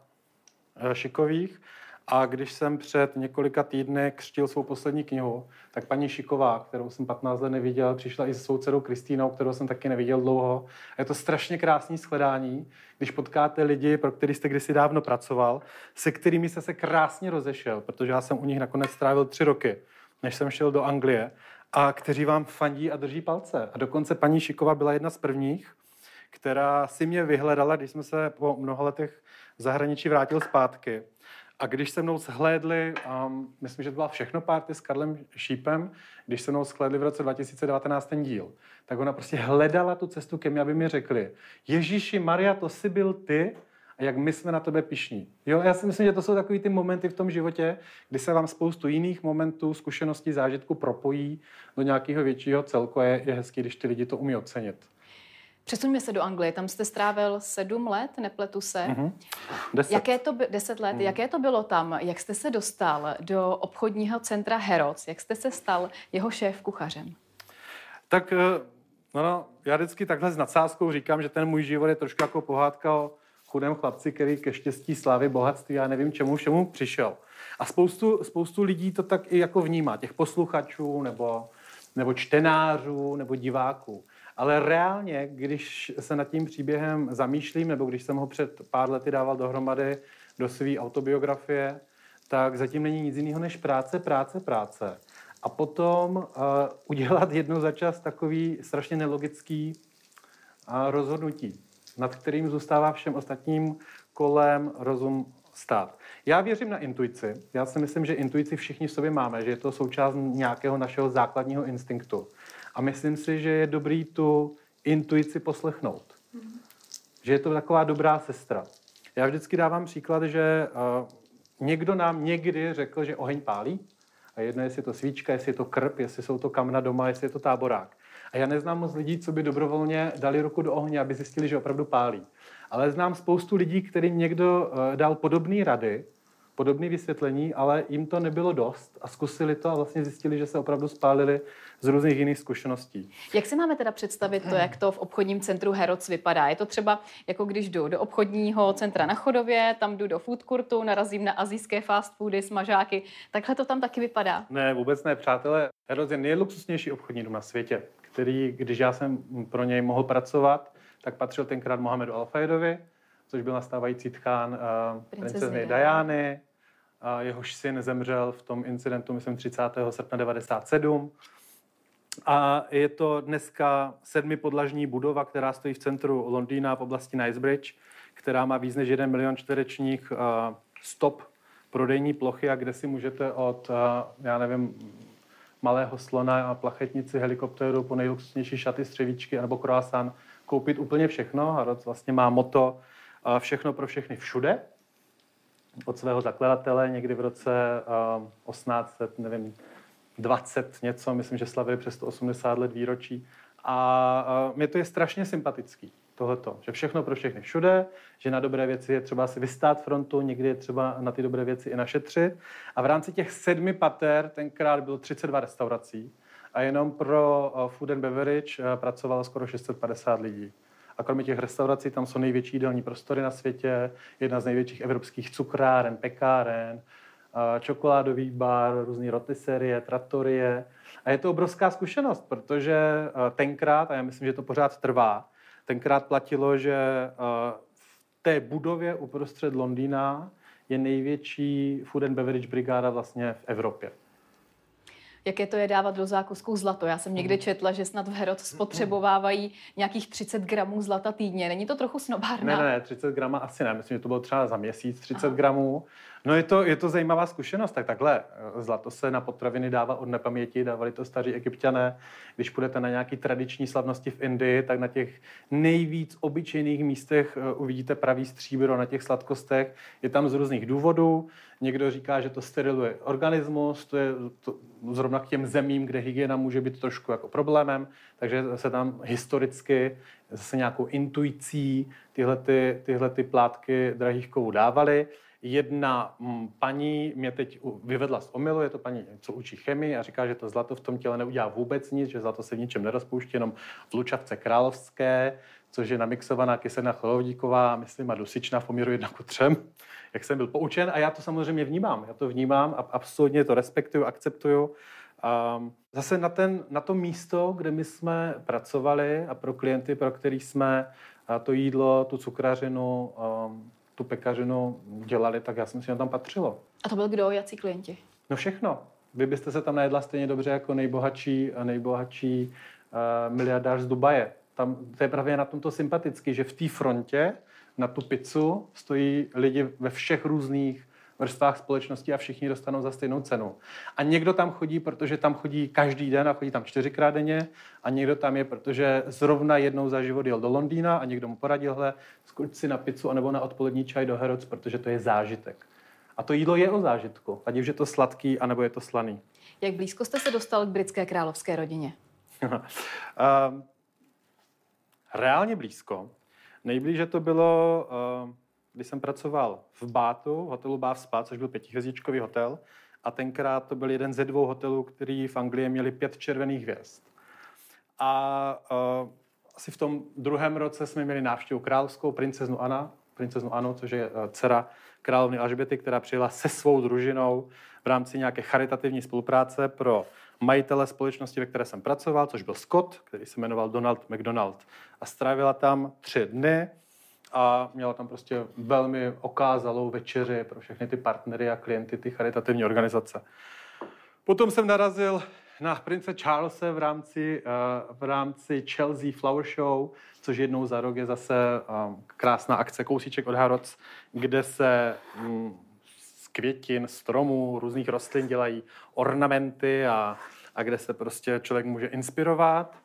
šikových. A když jsem před několika týdny křtil svou poslední knihu, tak paní Šiková, kterou jsem 15 let neviděl, přišla i se svou dcerou Kristýnou, kterou jsem taky neviděl dlouho. A je to strašně krásný shledání, když potkáte lidi, pro který jste kdysi dávno pracoval, se kterými jste se krásně rozešel, protože já jsem u nich nakonec strávil tři roky, než jsem šel do Anglie, a kteří vám fandí a drží palce. A dokonce paní Šiková byla jedna z prvních, která si mě vyhledala, když jsme se po mnoha letech v zahraničí vrátil zpátky a když se mnou shlédli, um, myslím, že to byla všechno party s Karlem Šípem, když se mnou shlédli v roce 2019 ten díl, tak ona prostě hledala tu cestu ke mně, aby mi řekli, Ježíši Maria, to jsi byl ty, a jak my jsme na tebe pišní. Jo, já si myslím, že to jsou takový ty momenty v tom životě, kdy se vám spoustu jiných momentů, zkušeností, zážitků propojí do nějakého většího celku a je, je hezký, když ty lidi to umí ocenit. Přesuňme se do Anglie, tam jste strávil sedm let, nepletu se. Mm-hmm. Deset. Jaké to, by, deset let, mm. jaké to bylo tam? Jak jste se dostal do obchodního centra Herods? Jak jste se stal jeho šéf kuchařem? Tak eh, no, no, já vždycky takhle s nadsázkou říkám, že ten můj život je trošku jako pohádka o chudém chlapci, který ke štěstí, slávy, bohatství, já nevím čemu všemu přišel. A spoustu, spoustu lidí to tak i jako vnímá, těch posluchačů nebo, nebo čtenářů nebo diváků. Ale reálně, když se nad tím příběhem zamýšlím, nebo když jsem ho před pár lety dával dohromady do své autobiografie, tak zatím není nic jiného než práce, práce, práce. A potom uh, udělat jednou za čas takový strašně nelogický uh, rozhodnutí, nad kterým zůstává všem ostatním kolem rozum stát. Já věřím na intuici. Já si myslím, že intuici všichni v sobě máme, že je to součást nějakého našeho základního instinktu. A myslím si, že je dobrý tu intuici poslechnout. Mm. Že je to taková dobrá sestra. Já vždycky dávám příklad, že uh, někdo nám někdy řekl, že oheň pálí. A jedno, jestli je to svíčka, jestli je to krp, jestli jsou to kamna doma, jestli je to táborák. A já neznám moc lidí, co by dobrovolně dali ruku do ohně, aby zjistili, že opravdu pálí. Ale znám spoustu lidí, kterým někdo uh, dal podobné rady, podobné vysvětlení, ale jim to nebylo dost a zkusili to a vlastně zjistili, že se opravdu spálili z různých jiných zkušeností. Jak si máme teda představit to, jak to v obchodním centru Heroc vypadá? Je to třeba jako když jdu do obchodního centra na Chodově, tam jdu do food courtu, narazím na azijské fast foody, smažáky. Takhle to tam taky vypadá? Ne, vůbec ne, přátelé. Heroc je nejluxusnější obchodní dům na světě, který, když já jsem pro něj mohl pracovat, tak patřil tenkrát Mohamedu Al-Faydovi, což byl nastávající tchán uh, princezny Diany, jehož syn zemřel v tom incidentu, myslím, 30. srpna 97. A je to dneska sedmipodlažní budova, která stojí v centru Londýna v oblasti Nicebridge, která má víc než 1 milion čtverečních uh, stop prodejní plochy a kde si můžete od, uh, já nevím, malého slona a plachetnici, helikoptéru po nejluxusnější šaty, střevíčky nebo croissant koupit úplně všechno. Harrods vlastně má moto uh, všechno pro všechny všude od svého zakladatele někdy v roce uh, 1800, nevím, 20 něco, myslím, že slavili přes 180 let výročí. A uh, mě to je strašně sympatický, tohleto, že všechno pro všechny všude, že na dobré věci je třeba si vystát frontu, někdy je třeba na ty dobré věci i našetřit. A v rámci těch sedmi pater tenkrát bylo 32 restaurací a jenom pro uh, food and beverage pracovalo skoro 650 lidí. A kromě těch restaurací tam jsou největší jídelní prostory na světě, jedna z největších evropských cukráren, pekáren, čokoládový bar, různé rotisserie, trattorie. A je to obrovská zkušenost, protože tenkrát, a já myslím, že to pořád trvá, tenkrát platilo, že v té budově uprostřed Londýna je největší food and beverage brigáda vlastně v Evropě jaké to je dávat do zákusku zlato. Já jsem někde mhm. četla, že snad v Herod spotřebovávají nějakých 30 gramů zlata týdně. Není to trochu snobárna? Ne, ne, 30 gramů asi ne. Myslím, že to bylo třeba za měsíc 30 Aha. gramů. No je to, je to zajímavá zkušenost. Tak takhle, eh, zlato se na potraviny dává od nepaměti, dávali to staří egyptiané. Když půjdete na nějaký tradiční slavnosti v Indii, tak na těch nejvíc obyčejných místech eh, uvidíte pravý stříbro na těch sladkostech. Je tam z různých důvodů. Někdo říká, že to steriluje organismus, to je to, zrovna k těm zemím, kde hygiena může být trošku jako problémem, takže se tam historicky zase nějakou intuicí tyhle, ty, tyhle ty plátky drahých kovů dávaly. jedna mm, paní mě teď vyvedla z omylu, je to paní, co učí chemii a říká, že to zlato v tom těle neudělá vůbec nic, že zlato se v ničem nerozpouští, jenom v lučavce královské, což je namixovaná kyselina chlorodíková, myslím, a dusičná v poměru 1 k 3, jak jsem byl poučen. A já to samozřejmě vnímám. Já to vnímám a absolutně to respektuju, akceptuju. Zase na, ten, na to místo, kde my jsme pracovali a pro klienty, pro který jsme to jídlo, tu cukrařinu, tu pekařinu dělali, tak já jsem si, že tam patřilo. A to byl kdo, jaký klienti? No všechno. Vy byste se tam najedla stejně dobře jako nejbohatší, nejbohatší uh, miliardář z Dubaje. Tam, to je právě na tomto sympatický, že v té frontě na tu pizzu stojí lidi ve všech různých vrstvách společnosti a všichni dostanou za stejnou cenu. A někdo tam chodí, protože tam chodí každý den a chodí tam čtyřikrát denně a někdo tam je, protože zrovna jednou za život jel do Londýna a někdo mu poradil, hle, zkuť si na pizzu anebo na odpolední čaj do Heroc, protože to je zážitek. A to jídlo je o zážitku, ať už je to sladký, anebo je to slaný. Jak blízko jste se dostal k britské královské rodině? reálně blízko. Nejblíže to bylo uh, když jsem pracoval v Bátu, v hotelu Bath Spa, což byl pětihvězdičkový hotel, a tenkrát to byl jeden ze dvou hotelů, který v Anglii měli pět červených hvězd. A uh, asi v tom druhém roce jsme měli návštěvu královskou princeznu Anna, princeznu Anu, což je uh, dcera královny Alžběty, která přijela se svou družinou v rámci nějaké charitativní spolupráce pro majitele společnosti, ve které jsem pracoval, což byl Scott, který se jmenoval Donald McDonald. A strávila tam tři dny a měla tam prostě velmi okázalou večeři pro všechny ty partnery a klienty ty charitativní organizace. Potom jsem narazil na prince Charlesa v rámci, uh, v rámci Chelsea Flower Show, což jednou za rok je zase um, krásná akce Kousíček od Haroc, kde se um, květin, stromů, různých rostlin dělají ornamenty a, a kde se prostě člověk může inspirovat.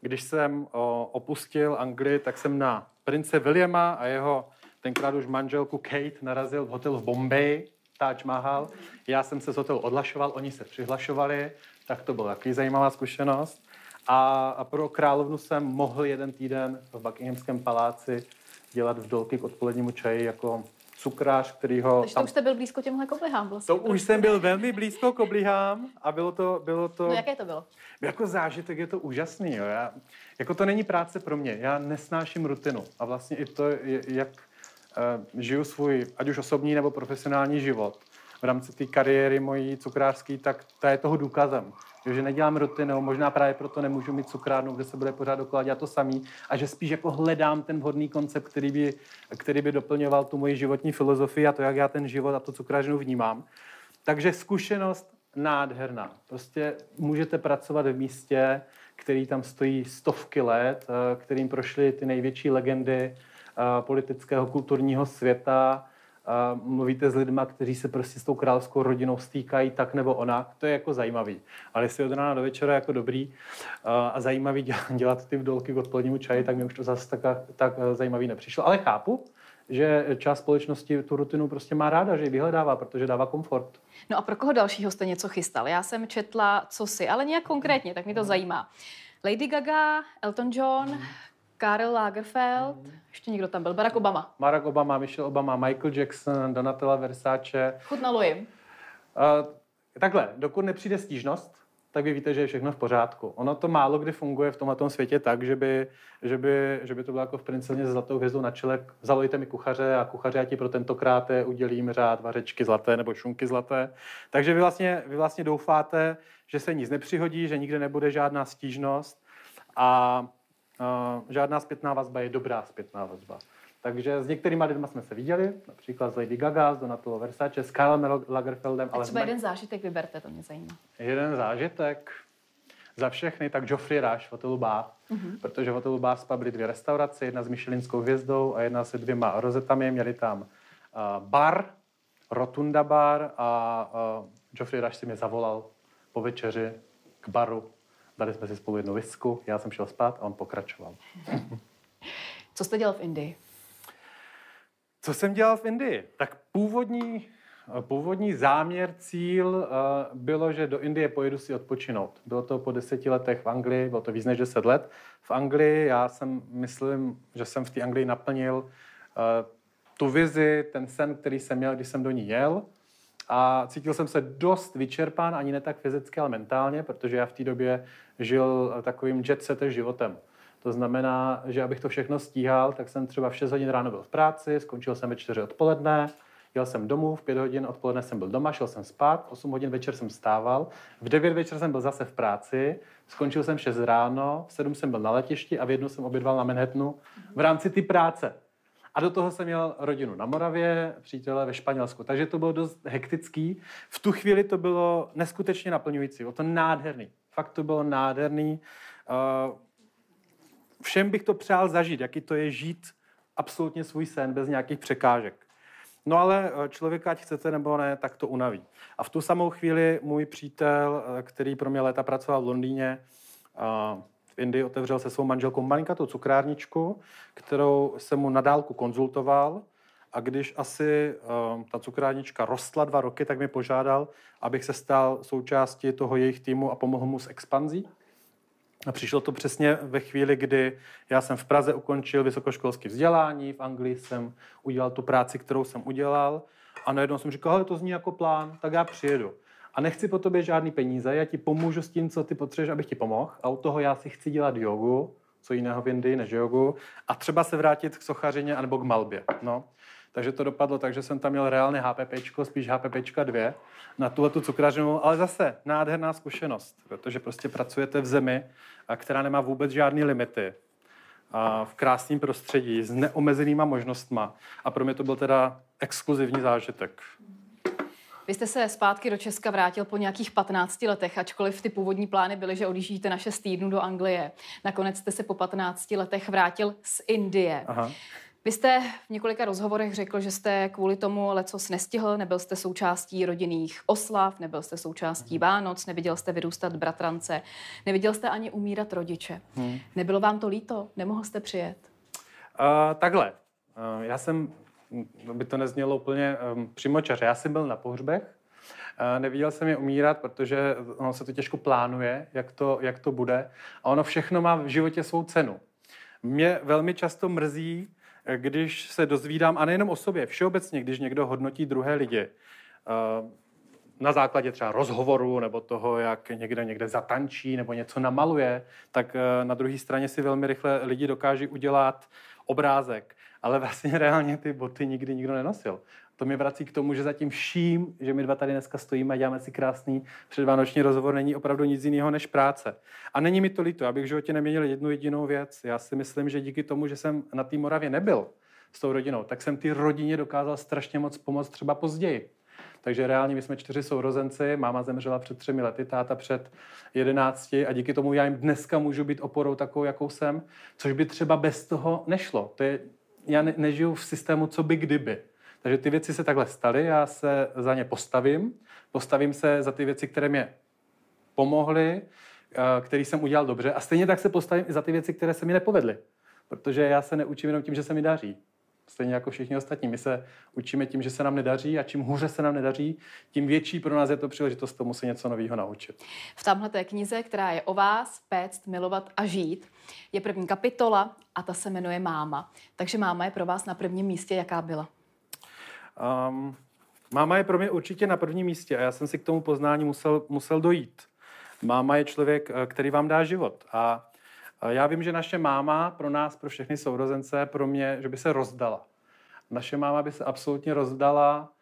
Když jsem opustil Anglii, tak jsem na prince Williama a jeho tenkrát už manželku Kate narazil v hotelu v Bombay, Taj Mahal. Já jsem se z hotelu odlašoval, oni se přihlašovali, tak to byla takový zajímavá zkušenost. A, pro královnu jsem mohl jeden týden v Buckinghamském paláci dělat vdolky k odpolednímu čaji jako cukrář, který ho... Takže tam... to už jste byl blízko těmhle koblihám vlastně. To už jsem byl velmi blízko koblihám a bylo to... Bylo to... No jaké to bylo? Jako zážitek je to úžasný. Jo. Já, jako to není práce pro mě. Já nesnáším rutinu. A vlastně i to, jak uh, žiju svůj, ať už osobní nebo profesionální život v rámci té kariéry mojí cukrářské, tak to je toho důkazem. že nedělám rutinu, možná právě proto nemůžu mít cukrárnu, kde se bude pořád dokola dělat to samý a že spíš jako hledám ten vhodný koncept, který by, který by doplňoval tu moji životní filozofii a to, jak já ten život a tu cukrářinu vnímám. Takže zkušenost nádherná. Prostě můžete pracovat v místě, který tam stojí stovky let, eh, kterým prošly ty největší legendy eh, politického, kulturního světa. Eh, mluvíte s lidmi, kteří se prostě s tou královskou rodinou stýkají tak nebo ona. To je jako zajímavý. Ale jestli od rána do večera jako dobrý a zajímavý dělat ty vdolky k odpolednímu čaji, tak mi už to zase tak, tak zajímavý nepřišlo. Ale chápu, že část společnosti tu rutinu prostě má ráda, že ji vyhledává, protože dává komfort. No a pro koho dalšího jste něco chystal? Já jsem četla, co si, ale nějak konkrétně, tak mi to zajímá. Lady Gaga, Elton John, Karel Lagerfeld, ještě někdo tam byl, Barack Obama. Barack Obama, Michelle Obama, Michael Jackson, Donatella Versace. Chutnalo jim? Uh, takhle, dokud nepřijde stížnost, tak vy víte, že je všechno v pořádku. Ono to málo kdy funguje v tomhle světě tak, že by, že, by, že by to bylo jako v princezně s zlatou hvězdou na čele. Zalojte mi kuchaře a kuchaře já ti pro tentokrát udělím řád vařečky zlaté nebo šunky zlaté. Takže vy vlastně, vy vlastně doufáte, že se nic nepřihodí, že nikde nebude žádná stížnost a žádná zpětná vazba je dobrá zpětná vazba. Takže s některými lidmi jsme se viděli, například s Lady Gaga, s Donatello Versace, s Karlem Lagerfeldem. Ale třeba jeden zážitek vyberte, to mě zajímá. Jeden zážitek za všechny, tak Geoffrey Rush v hotelu Bath, mm-hmm. protože v hotelu Bath byly dvě restaurace, jedna s Michelinskou hvězdou a jedna se dvěma rozetami. Měli tam uh, bar, Rotunda bar a uh, Geoffrey Rush si mě zavolal po večeři k baru. Dali jsme si spolu jednu visku, já jsem šel spát a on pokračoval. Co jste dělal v Indii? Co jsem dělal v Indii? Tak původní, původní záměr, cíl uh, bylo, že do Indie pojedu si odpočinout. Bylo to po deseti letech v Anglii, bylo to víc než deset let. V Anglii já jsem, myslím, že jsem v té Anglii naplnil uh, tu vizi, ten sen, který jsem měl, když jsem do ní jel. A cítil jsem se dost vyčerpán, ani ne tak fyzicky, ale mentálně, protože já v té době žil takovým jet životem. To znamená, že abych to všechno stíhal, tak jsem třeba v 6 hodin ráno byl v práci, skončil jsem ve 4 odpoledne, jel jsem domů, v 5 hodin odpoledne jsem byl doma, šel jsem spát, 8 hodin večer jsem stával, v 9 večer jsem byl zase v práci, skončil jsem 6 ráno, v 7 jsem byl na letišti a v jednu jsem obědval na Manhattanu v rámci ty práce. A do toho jsem měl rodinu na Moravě, přítele ve Španělsku. Takže to bylo dost hektický. V tu chvíli to bylo neskutečně naplňující. Bylo to nádherný. Fakt to bylo nádherný. Uh, všem bych to přál zažít, jaký to je žít absolutně svůj sen bez nějakých překážek. No ale eh, člověka, ať chcete nebo ne, tak to unaví. A v tu samou chvíli můj přítel, eh, který pro mě léta pracoval v Londýně, v Indii otevřel se svou manželkou malinkatou cukrárničku, kterou jsem mu na dálku konzultoval a když asi uh, ta cukrárnička rostla dva roky, tak mi požádal, abych se stal součástí toho jejich týmu a pomohl mu s expanzí. A přišlo to přesně ve chvíli, kdy já jsem v Praze ukončil vysokoškolské vzdělání, v Anglii jsem udělal tu práci, kterou jsem udělal a najednou jsem říkal, že to zní jako plán, tak já přijedu. A nechci po tobě žádný peníze, já ti pomůžu s tím, co ty potřebuješ, abych ti pomohl. A u toho já si chci dělat jogu, co jiného v Indii než jogu, a třeba se vrátit k sochařině anebo k malbě. No. Takže to dopadlo tak, že jsem tam měl reálně HPP, spíš HPP 2 na tuhle tu cukrařinu, ale zase nádherná zkušenost, protože prostě pracujete v zemi, která nemá vůbec žádné limity, a v krásném prostředí s neomezenýma možnostma. A pro mě to byl teda exkluzivní zážitek. Vy jste se zpátky do Česka vrátil po nějakých 15 letech, ačkoliv ty původní plány byly, že odjíždíte na 6 týdnů do Anglie. Nakonec jste se po 15 letech vrátil z Indie. Aha. Vy jste v několika rozhovorech řekl, že jste kvůli tomu lecos nestihl, nebyl jste součástí rodinných oslav, nebyl jste součástí Vánoc, neviděl jste vyrůstat bratrance, neviděl jste ani umírat rodiče. Hmm. Nebylo vám to líto? Nemohl jste přijet? Uh, takhle. Uh, já jsem, by to neznělo úplně um, přímočaře, já jsem byl na pohřbech, neviděl jsem je umírat, protože ono se to těžko plánuje, jak to, jak to bude. A ono všechno má v životě svou cenu. Mě velmi často mrzí, když se dozvídám, a nejenom o sobě, všeobecně, když někdo hodnotí druhé lidi, eh, na základě třeba rozhovoru nebo toho, jak někde někde zatančí nebo něco namaluje, tak eh, na druhé straně si velmi rychle lidi dokáží udělat obrázek. Ale vlastně reálně ty boty nikdy nikdo nenosil. To mě vrací k tomu, že zatím vším, že my dva tady dneska stojíme a děláme si krásný předvánoční rozhovor, není opravdu nic jiného než práce. A není mi to líto, abych v životě neměnil jednu jedinou věc. Já si myslím, že díky tomu, že jsem na té Moravě nebyl s tou rodinou, tak jsem ty rodině dokázal strašně moc pomoct třeba později. Takže reálně my jsme čtyři sourozenci, máma zemřela před třemi lety, táta před jedenácti a díky tomu já jim dneska můžu být oporou takovou, jakou jsem, což by třeba bez toho nešlo. To je, já ne, nežiju v systému, co by kdyby. Takže ty věci se takhle staly, já se za ně postavím, postavím se za ty věci, které mě pomohly, eh, které jsem udělal dobře a stejně tak se postavím i za ty věci, které se mi nepovedly. Protože já se neučím jenom tím, že se mi daří. Stejně jako všichni ostatní. My se učíme tím, že se nám nedaří a čím hůře se nám nedaří, tím větší pro nás je to příležitost tomu se něco nového naučit. V tamhle té knize, která je o vás, péct, milovat a žít, je první kapitola a ta se jmenuje Máma. Takže máma je pro vás na prvním místě, jaká byla? Um, máma je pro mě určitě na prvním místě a já jsem si k tomu poznání musel, musel dojít. Máma je člověk, eh, který vám dá život. A já vím, že naše máma pro nás, pro všechny sourozence, pro mě, že by se rozdala. Naše máma by se absolutně rozdala,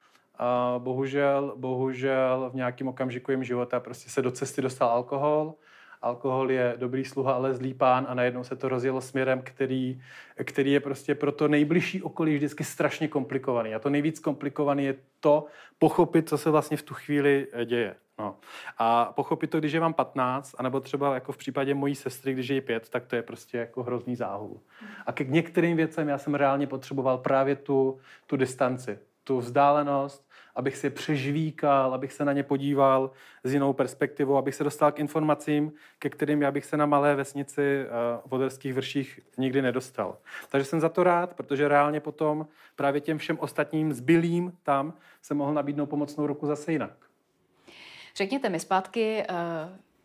a bohužel, bohužel v nějakém okamžiku jim života prostě se do cesty dostal alkohol, alkohol je dobrý sluha, ale zlý pán a najednou se to rozjelo směrem, který, který je prostě pro to nejbližší okolí vždycky strašně komplikovaný. A to nejvíc komplikovaný je to pochopit, co se vlastně v tu chvíli eh, děje. No. A pochopit to, když je vám 15, anebo třeba jako v případě mojí sestry, když je jí 5, tak to je prostě jako hrozný záhul. A k některým věcem já jsem reálně potřeboval právě tu, tu distanci, tu vzdálenost, abych si přežvíkal, abych se na ně podíval s jinou perspektivou, abych se dostal k informacím, ke kterým já bych se na malé vesnici uh, v Oderských vrších nikdy nedostal. Takže jsem za to rád, protože reálně potom právě těm všem ostatním zbylým tam se mohl nabídnout pomocnou ruku zase jinak. Řekněte mi zpátky uh,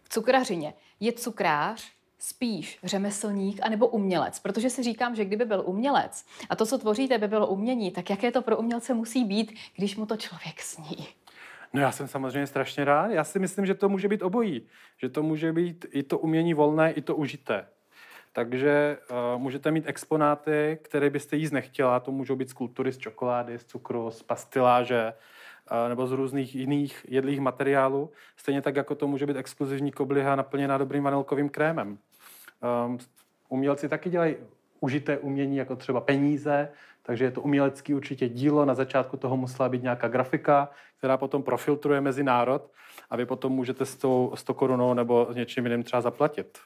cukrařině. Je cukrář spíš řemeslník anebo umělec? Protože si říkám, že kdyby byl umělec a to, co tvoříte, by bylo umění, tak jaké to pro umělce musí být, když mu to člověk sní? No já jsem samozřejmě strašně rád. Já si myslím, že to může být obojí. Že to může být i to umění volné, i to užité. Takže uh, můžete mít exponáty, které byste jíst nechtěla. To můžou být skulptury z čokolády, z cukru, z pastiláže, nebo z různých jiných jedlých materiálů. Stejně tak, jako to může být exkluzivní kobliha naplněná dobrým vanilkovým krémem. Um, umělci taky dělají užité umění, jako třeba peníze, takže je to umělecký určitě dílo. Na začátku toho musela být nějaká grafika, která potom profiltruje mezi národ a vy potom můžete s tou 100 korunou nebo s něčím jiným třeba zaplatit.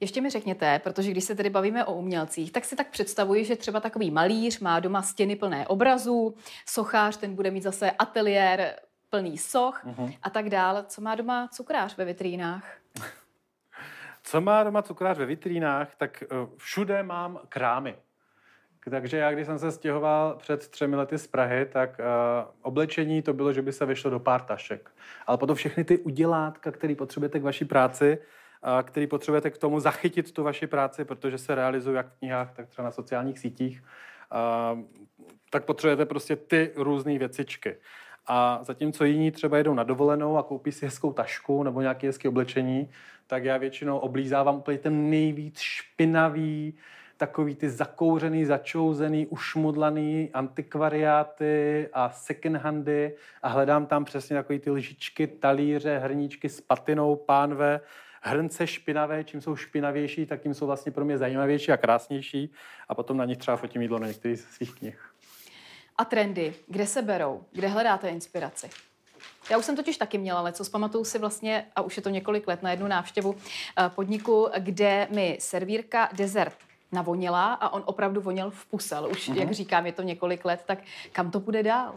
Ještě mi řekněte, protože když se tedy bavíme o umělcích, tak si tak představuji, že třeba takový malíř má doma stěny plné obrazů, sochař ten bude mít zase ateliér plný soch uh-huh. a tak dál. Co má doma cukrář ve vitrínách? Co má doma cukrář ve vitrínách, tak eh, všude mám krámy. Takže já, když jsem se stěhoval před třemi lety z Prahy, tak uh, oblečení to bylo, že by se vyšlo do pár tašek. Ale potom všechny ty udělátka, které potřebujete k vaší práci, který potřebujete k tomu zachytit tu vaši práci, protože se realizují jak v knihách, tak třeba na sociálních sítích, tak potřebujete prostě ty různé věcičky. A zatímco jiní třeba jedou na dovolenou a koupí si hezkou tašku nebo nějaké hezké oblečení, tak já většinou oblízávám úplně ten nejvíc špinavý, takový ty zakouřený, začouzený, ušmudlaný antikvariáty a second-handy a hledám tam přesně takový ty lžičky, talíře, hrníčky s patinou, pánve, hrnce špinavé, čím jsou špinavější, tak tím jsou vlastně pro mě zajímavější a krásnější a potom na nich třeba fotím jídlo na některých z svých knih. A trendy, kde se berou? Kde hledáte inspiraci? Já už jsem totiž taky měla, ale co zpamatuju si vlastně, a už je to několik let na jednu návštěvu eh, podniku, kde mi servírka dezert navonila a on opravdu voněl v pusel. Už, mm-hmm. jak říkám, je to několik let, tak kam to bude dál?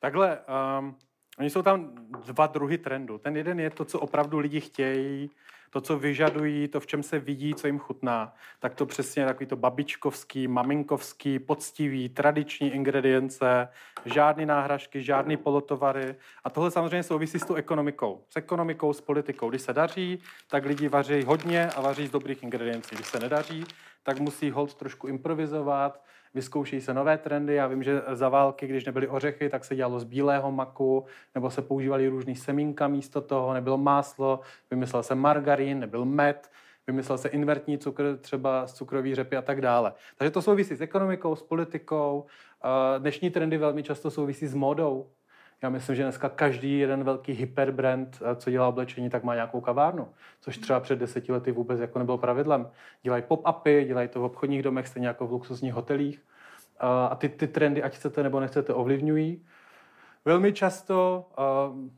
Takhle, um, oni jsou tam dva druhy trendu. Ten jeden je to, co opravdu lidi chtějí, to, co vyžadují, to, v čem se vidí, co jim chutná, tak to přesně takový to babičkovský, maminkovský, poctivý, tradiční ingredience, žádný náhražky, žádný polotovary. A tohle samozřejmě souvisí s tou ekonomikou. S ekonomikou, s politikou. Když se daří, tak lidi vaří hodně a vaří z dobrých ingrediencí. Když se nedaří, tak musí hold trošku improvizovat, vyzkoušejí se nové trendy. Já vím, že za války, když nebyly ořechy, tak se dělalo z bílého maku, nebo se používali různý semínka místo toho, nebylo máslo, vymyslel se margarín, nebyl med, vymyslel se invertní cukr, třeba z cukrový řepy a tak dále. Takže to souvisí s ekonomikou, s politikou. Dnešní trendy velmi často souvisí s modou. Já myslím, že dneska každý jeden velký hyperbrand, eh, co dělá oblečení, tak má nějakou kavárnu, což třeba před deseti lety vůbec jako nebylo pravidlem. Dělají pop-upy, dělají to v obchodních domech, stejně jako v luxusních hotelích. A ty, ty trendy, ať chcete nebo nechcete, ovlivňují. Velmi často uh,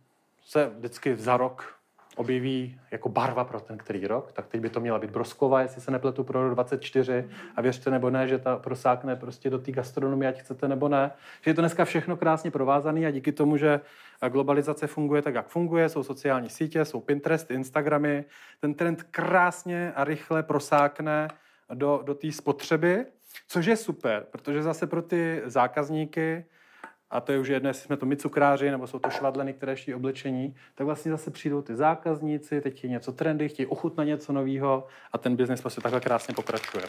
se vždycky za rok objeví jako barva pro ten který rok, tak teď by to měla být broskova, jestli se nepletu pro rok 24 a věřte nebo ne, že ta prosákne prostě do té gastronomie, ať chcete nebo ne. Že je to dneska všechno krásně provázané a díky tomu, že globalizace funguje tak, jak funguje, jsou sociální sítě, jsou Pinterest, Instagramy, ten trend krásně a rychle prosákne do, do té spotřeby, což je super, protože zase pro ty zákazníky a to je už jedno, jestli jsme to my cukráři, nebo jsou to švadleny, které ší oblečení, tak vlastně zase přijdou ty zákazníci, teď chtějí něco trendy, chtějí ochutnat něco nového a ten biznis prostě takhle krásně pokračuje.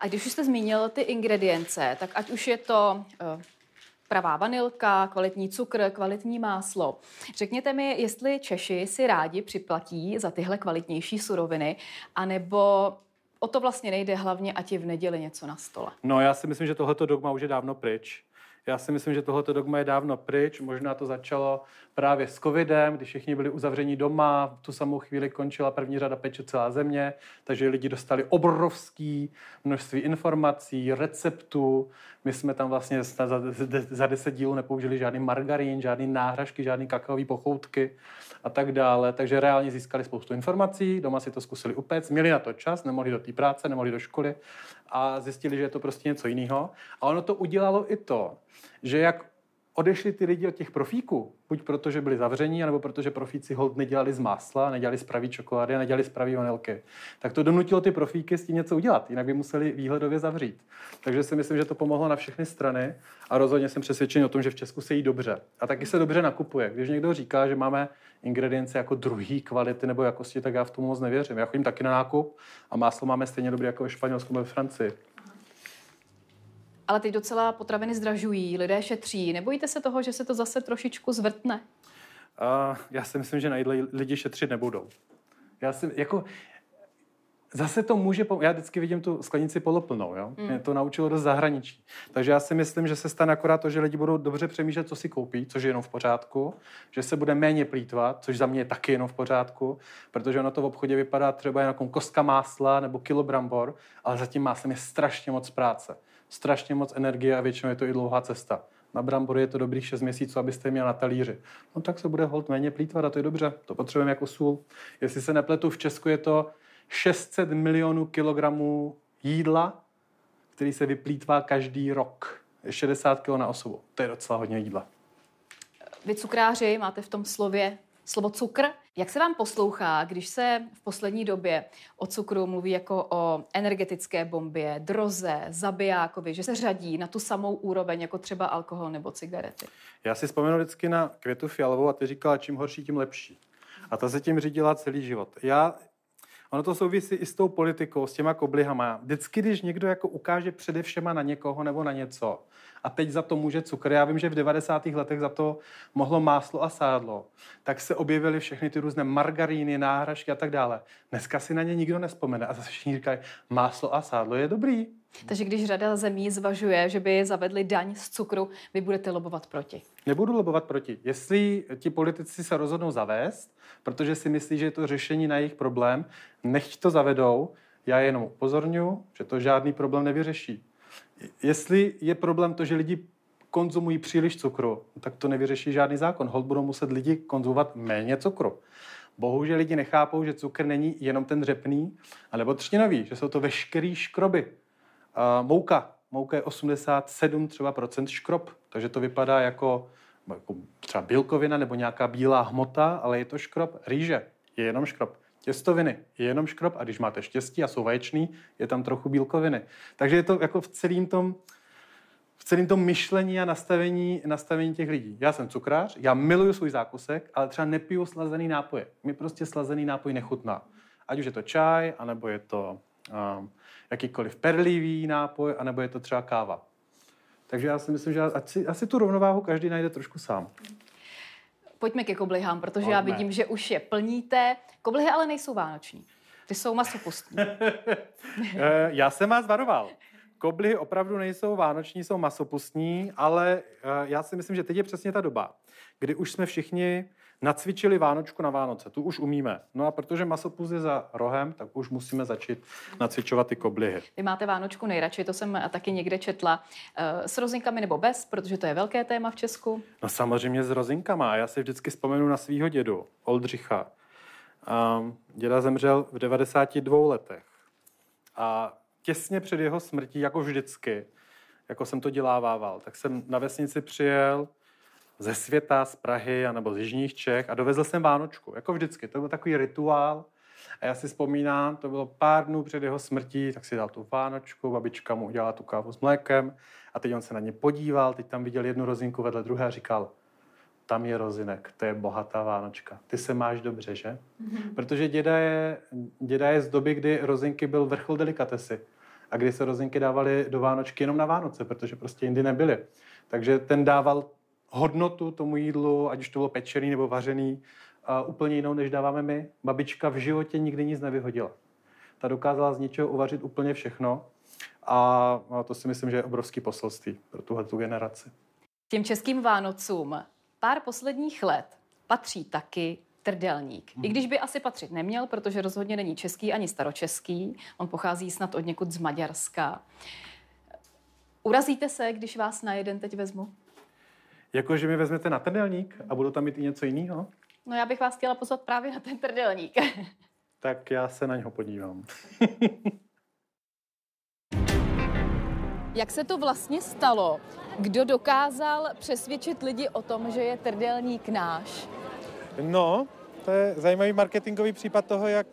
A když už jste zmínil ty ingredience, tak ať už je to uh, pravá vanilka, kvalitní cukr, kvalitní máslo. Řekněte mi, jestli Češi si rádi připlatí za tyhle kvalitnější suroviny, anebo o to vlastně nejde hlavně, ať je v neděli něco na stole. No já si myslím, že tohleto dogma už je dávno pryč. Já si myslím, že tohleto dogma je dávno pryč. Možná to začalo právě s covidem, když všichni byli uzavření doma, v tu samou chvíli končila první řada peče celá země, takže lidi dostali obrovský množství informací, receptů. My jsme tam vlastně za deset dílů nepoužili žádný margarín, žádný náhražky, žádný kakaový pochoutky a tak dále. Takže reálně získali spoustu informací, doma si to zkusili upéct, měli na to čas, nemohli do té práce, nemohli do školy a zjistili, že je to prostě něco jiného. A ono to udělalo i to, že jak odešli ty lidi od těch profíků, buď protože byli zavření, nebo protože profíci hold nedělali z másla, nedělali z pravý čokolády, nedělali z pravý vanilky, tak to donutilo ty profíky s tím něco udělat, jinak by museli výhledově zavřít. Takže si myslím, že to pomohlo na všechny strany a rozhodně jsem přesvědčen o tom, že v Česku se jí dobře. A taky se dobře nakupuje. Když někdo říká, že máme ingredience jako druhý kvality nebo jakosti, tak já v tom moc nevěřím. Já chodím taky na nákup a máslo máme stejně dobré jako ve Španělsku nebo ve Francii. Ale teď docela potraviny zdražují, lidé šetří. Nebojíte se toho, že se to zase trošičku zvrtne? Uh, já si myslím, že na jídle lidi šetřit nebudou. Já si, jako, zase to může, já vždycky vidím tu sklenici poloplnou, jo? Mm. Mě to naučilo do zahraničí. Takže já si myslím, že se stane akorát to, že lidi budou dobře přemýšlet, co si koupí, což je jenom v pořádku, že se bude méně plítvat, což za mě je taky jenom v pořádku, protože ono to v obchodě vypadá třeba jako kostka másla nebo kilo brambor, ale za tím máslem je strašně moc práce strašně moc energie a většinou je to i dlouhá cesta. Na brambory je to dobrých 6 měsíců, abyste je měl na talíři. No tak se bude hold méně plítvat a to je dobře. To potřebujeme jako sůl. Jestli se nepletu, v Česku je to 600 milionů kilogramů jídla, který se vyplýtvá každý rok. 60 kg na osobu. To je docela hodně jídla. Vy cukráři máte v tom slově slovo cukr. Jak se vám poslouchá, když se v poslední době o cukru mluví jako o energetické bombě, droze, zabijákovi, že se řadí na tu samou úroveň jako třeba alkohol nebo cigarety? Já si vzpomenu vždycky na Květu Fialovou a ty říkala, čím horší, tím lepší. A ta se tím řídila celý život. Já Ono to souvisí i s tou politikou, s těma koblihama. Vždycky, když někdo jako ukáže především na někoho nebo na něco, a teď za to může cukr. Já vím, že v 90. letech za to mohlo máslo a sádlo. Tak se objevily všechny ty různé margaríny, náhražky a tak dále. Dneska si na ně nikdo nespomene a zase všichni říkají, máslo a sádlo je dobrý. Takže když řada zemí zvažuje, že by zavedli daň z cukru, vy budete lobovat proti? Nebudu lobovat proti. Jestli ti politici se rozhodnou zavést, protože si myslí, že je to řešení na jejich problém, nechť to zavedou. Já jenom upozorňuji, že to žádný problém nevyřeší. Jestli je problém to, že lidi konzumují příliš cukru, tak to nevyřeší žádný zákon. Hold budou muset lidi konzumovat méně cukru. Bohužel lidi nechápou, že cukr není jenom ten řepný, alebo třtinový, že jsou to veškerý škroby. Mouka. Mouka je 87 třeba procent škrob, takže to vypadá jako, jako třeba bílkovina nebo nějaká bílá hmota, ale je to škrob. Rýže je jenom škrob. Těstoviny je jenom škrob a když máte štěstí a jsou vaječný, je tam trochu bílkoviny. Takže je to jako v celém tom, v celém tom myšlení a nastavení, nastavení těch lidí. Já jsem cukrář, já miluju svůj zákusek, ale třeba nepiju slazený nápoje. Mi prostě slazený nápoj nechutná. Ať už je to čaj, anebo je to um, jakýkoliv perlivý nápoj, anebo je to třeba káva. Takže já si myslím, že asi, asi tu rovnováhu každý najde trošku sám. Pojďme ke koblihám, protože Pojďme. já vidím, že už je plníte. Koblihy ale nejsou vánoční. Ty jsou masopustní. Eh, já jsem vás varoval. Koblihy opravdu nejsou vánoční, jsou masopustní, ale eh, já si myslím, že teď je přesně ta doba, kdy už jsme všichni nacvičili Vánočku na Vánoce. Tu už umíme. No a protože masopus je za rohem, tak už musíme začít nacvičovat ty koblihy. Vy máte Vánočku nejradši, to jsem taky někde četla. Eh, s rozinkami nebo bez, protože to je velké téma v Česku? No samozřejmě s rozinkama. Já si vždycky vzpomenu na svého dědu, Oldřicha. Děda zemřel v 92 letech. A těsně před jeho smrtí, jako vždycky, jako jsem to dělávával, tak jsem na vesnici přijel ze světa, z Prahy, anebo z Jižních Čech a dovezl jsem Vánočku. Jako vždycky, to byl takový rituál. A já si vzpomínám, to bylo pár dnů před jeho smrtí, tak si dal tu Vánočku, babička mu udělala tu kávu s mlékem a teď on se na ně podíval, teď tam viděl jednu rozinku vedle druhé a říkal, tam je rozinek, to je bohatá Vánočka. Ty se máš dobře, že? Mm-hmm. Protože děda je, děda je z doby, kdy rozinky byl vrchol delikatesy a kdy se rozinky dávaly do Vánočky jenom na Vánoce, protože prostě jindy nebyly. Takže ten dával hodnotu tomu jídlu, ať už to bylo pečený nebo vařený, uh, úplně jinou, než dáváme my. Babička v životě nikdy nic nevyhodila. Ta dokázala z ničeho uvařit úplně všechno a, a to si myslím, že je obrovský poselství pro tuhle tu generaci. Těm českým Vánocům pár posledních let patří taky trdelník. I když by asi patřit neměl, protože rozhodně není český ani staročeský. On pochází snad od někud z Maďarska. Urazíte se, když vás na jeden teď vezmu? Jako, že mi vezmete na trdelník a budu tam mít i něco jiného? No já bych vás chtěla pozvat právě na ten trdelník. tak já se na něho podívám. Jak se to vlastně stalo, Kdo dokázal přesvědčit lidi o tom, že je trdelník náš? No, to je zajímavý marketingový případ toho, jak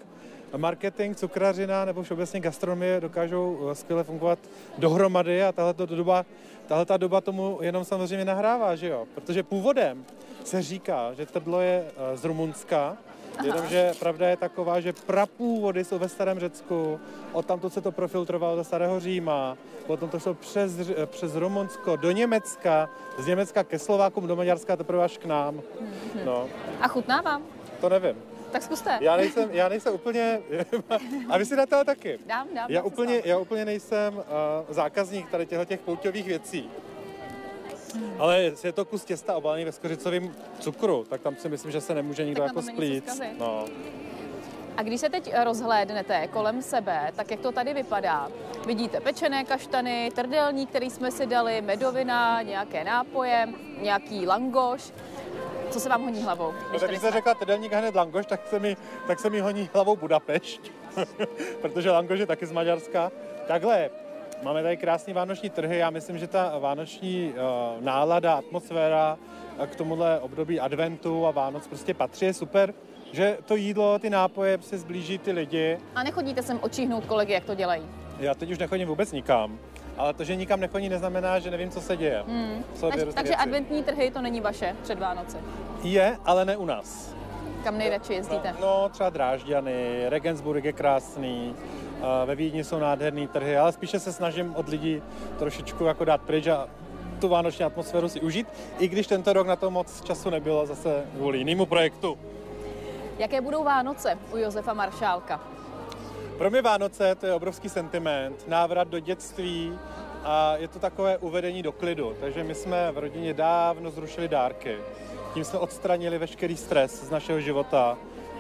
marketing, cukrařina nebo všeobecně gastronomie dokážou eh, skvěle fungovat dohromady a tahle doba, tahle ta doba tomu jenom samozřejmě nahrává, že jo? Protože původem se říká, že trdlo je eh, z Rumunska, Jenomže pravda je taková, že prapůvody jsou ve starém Řecku, odtamto se to profiltrovalo do starého Říma, potom to šlo přes, přes Rumunsko do Německa, z Německa ke Slovákům, do Maďarska, teprve až k nám. Mhm. No. A chutná vám? To nevím. Tak zkuste. Já nejsem, já nejsem úplně, a vy si to taky. Dám, dám. Já úplně, já úplně nejsem uh, zákazník tady těchto těch pouťových věcí. Hmm. Ale je to kus těsta obalený ve skořicovém cukru, tak tam si myslím, že se nemůže nikdo jako splít. No. A když se teď rozhlédnete kolem sebe, tak jak to tady vypadá? Vidíte pečené kaštany, trdelník, který jsme si dali, medovina, nějaké nápoje, nějaký langoš. Co se vám honí hlavou? No, když jste řekla trdelník hned langoš, tak se mi, tak se mi honí hlavou Budapešť, protože langoš je taky z Maďarska. Takhle, Máme tady krásné vánoční trhy. Já myslím, že ta vánoční uh, nálada, atmosféra uh, k tomuhle období adventu a Vánoc prostě patří. Je super, že to jídlo, ty nápoje se zblíží ty lidi. A nechodíte sem očíhnout kolegy, jak to dělají? Já teď už nechodím vůbec nikam. Ale to, že nikam nechodí, neznamená, že nevím, co se děje. Hmm. Takže, takže adventní trhy to není vaše před Vánoce? Je, ale ne u nás. Kam nejradši jezdíte? No, no třeba Drážďany, Regensburg je krásný, ve Vídni jsou nádherné trhy, ale spíše se snažím od lidí trošičku jako dát pryč a tu vánoční atmosféru si užít, i když tento rok na to moc času nebylo zase kvůli jinému projektu. Jaké budou Vánoce u Josefa Maršálka? Pro mě Vánoce to je obrovský sentiment, návrat do dětství a je to takové uvedení do klidu. Takže my jsme v rodině dávno zrušili dárky. Tím jsme odstranili veškerý stres z našeho života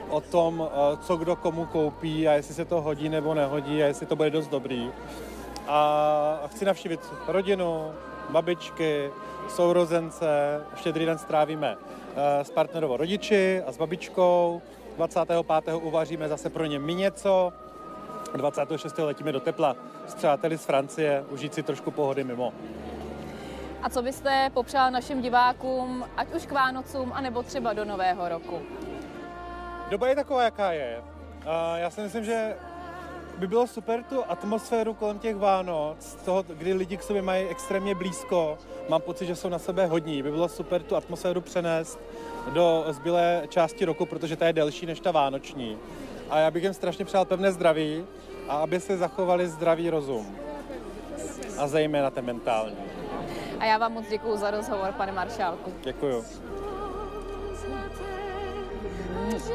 o tom, eh, co kdo komu koupí a jestli se to hodí nebo nehodí a jestli to bude dost dobrý. A chci navštívit rodinu, babičky, sourozence. Štědrý den strávíme eh, s partnerovou rodiči a s babičkou. 25. uvaříme zase pro ně my něco. 26. letíme do tepla s přáteli z Francie, užít si trošku pohody mimo. A co byste popřál našim divákům, ať už k Vánocům, anebo třeba do Nového roku? Doba je taková, jaká je. A já si myslím, že by bylo super tu atmosféru kolem těch Vánoc, toho, kdy lidi k sobě mají extrémně blízko, mám pocit, že jsou na sebe hodní, by bylo super tu atmosféru přenést do zbylé části roku, protože ta je delší než ta vánoční. A já bych jim strašně přál pevné zdraví a aby se zachovali zdravý rozum. A zejména ten mentální. A já vám moc děkuji za rozhovor, pane Maršálku. Děkuji. Vstříc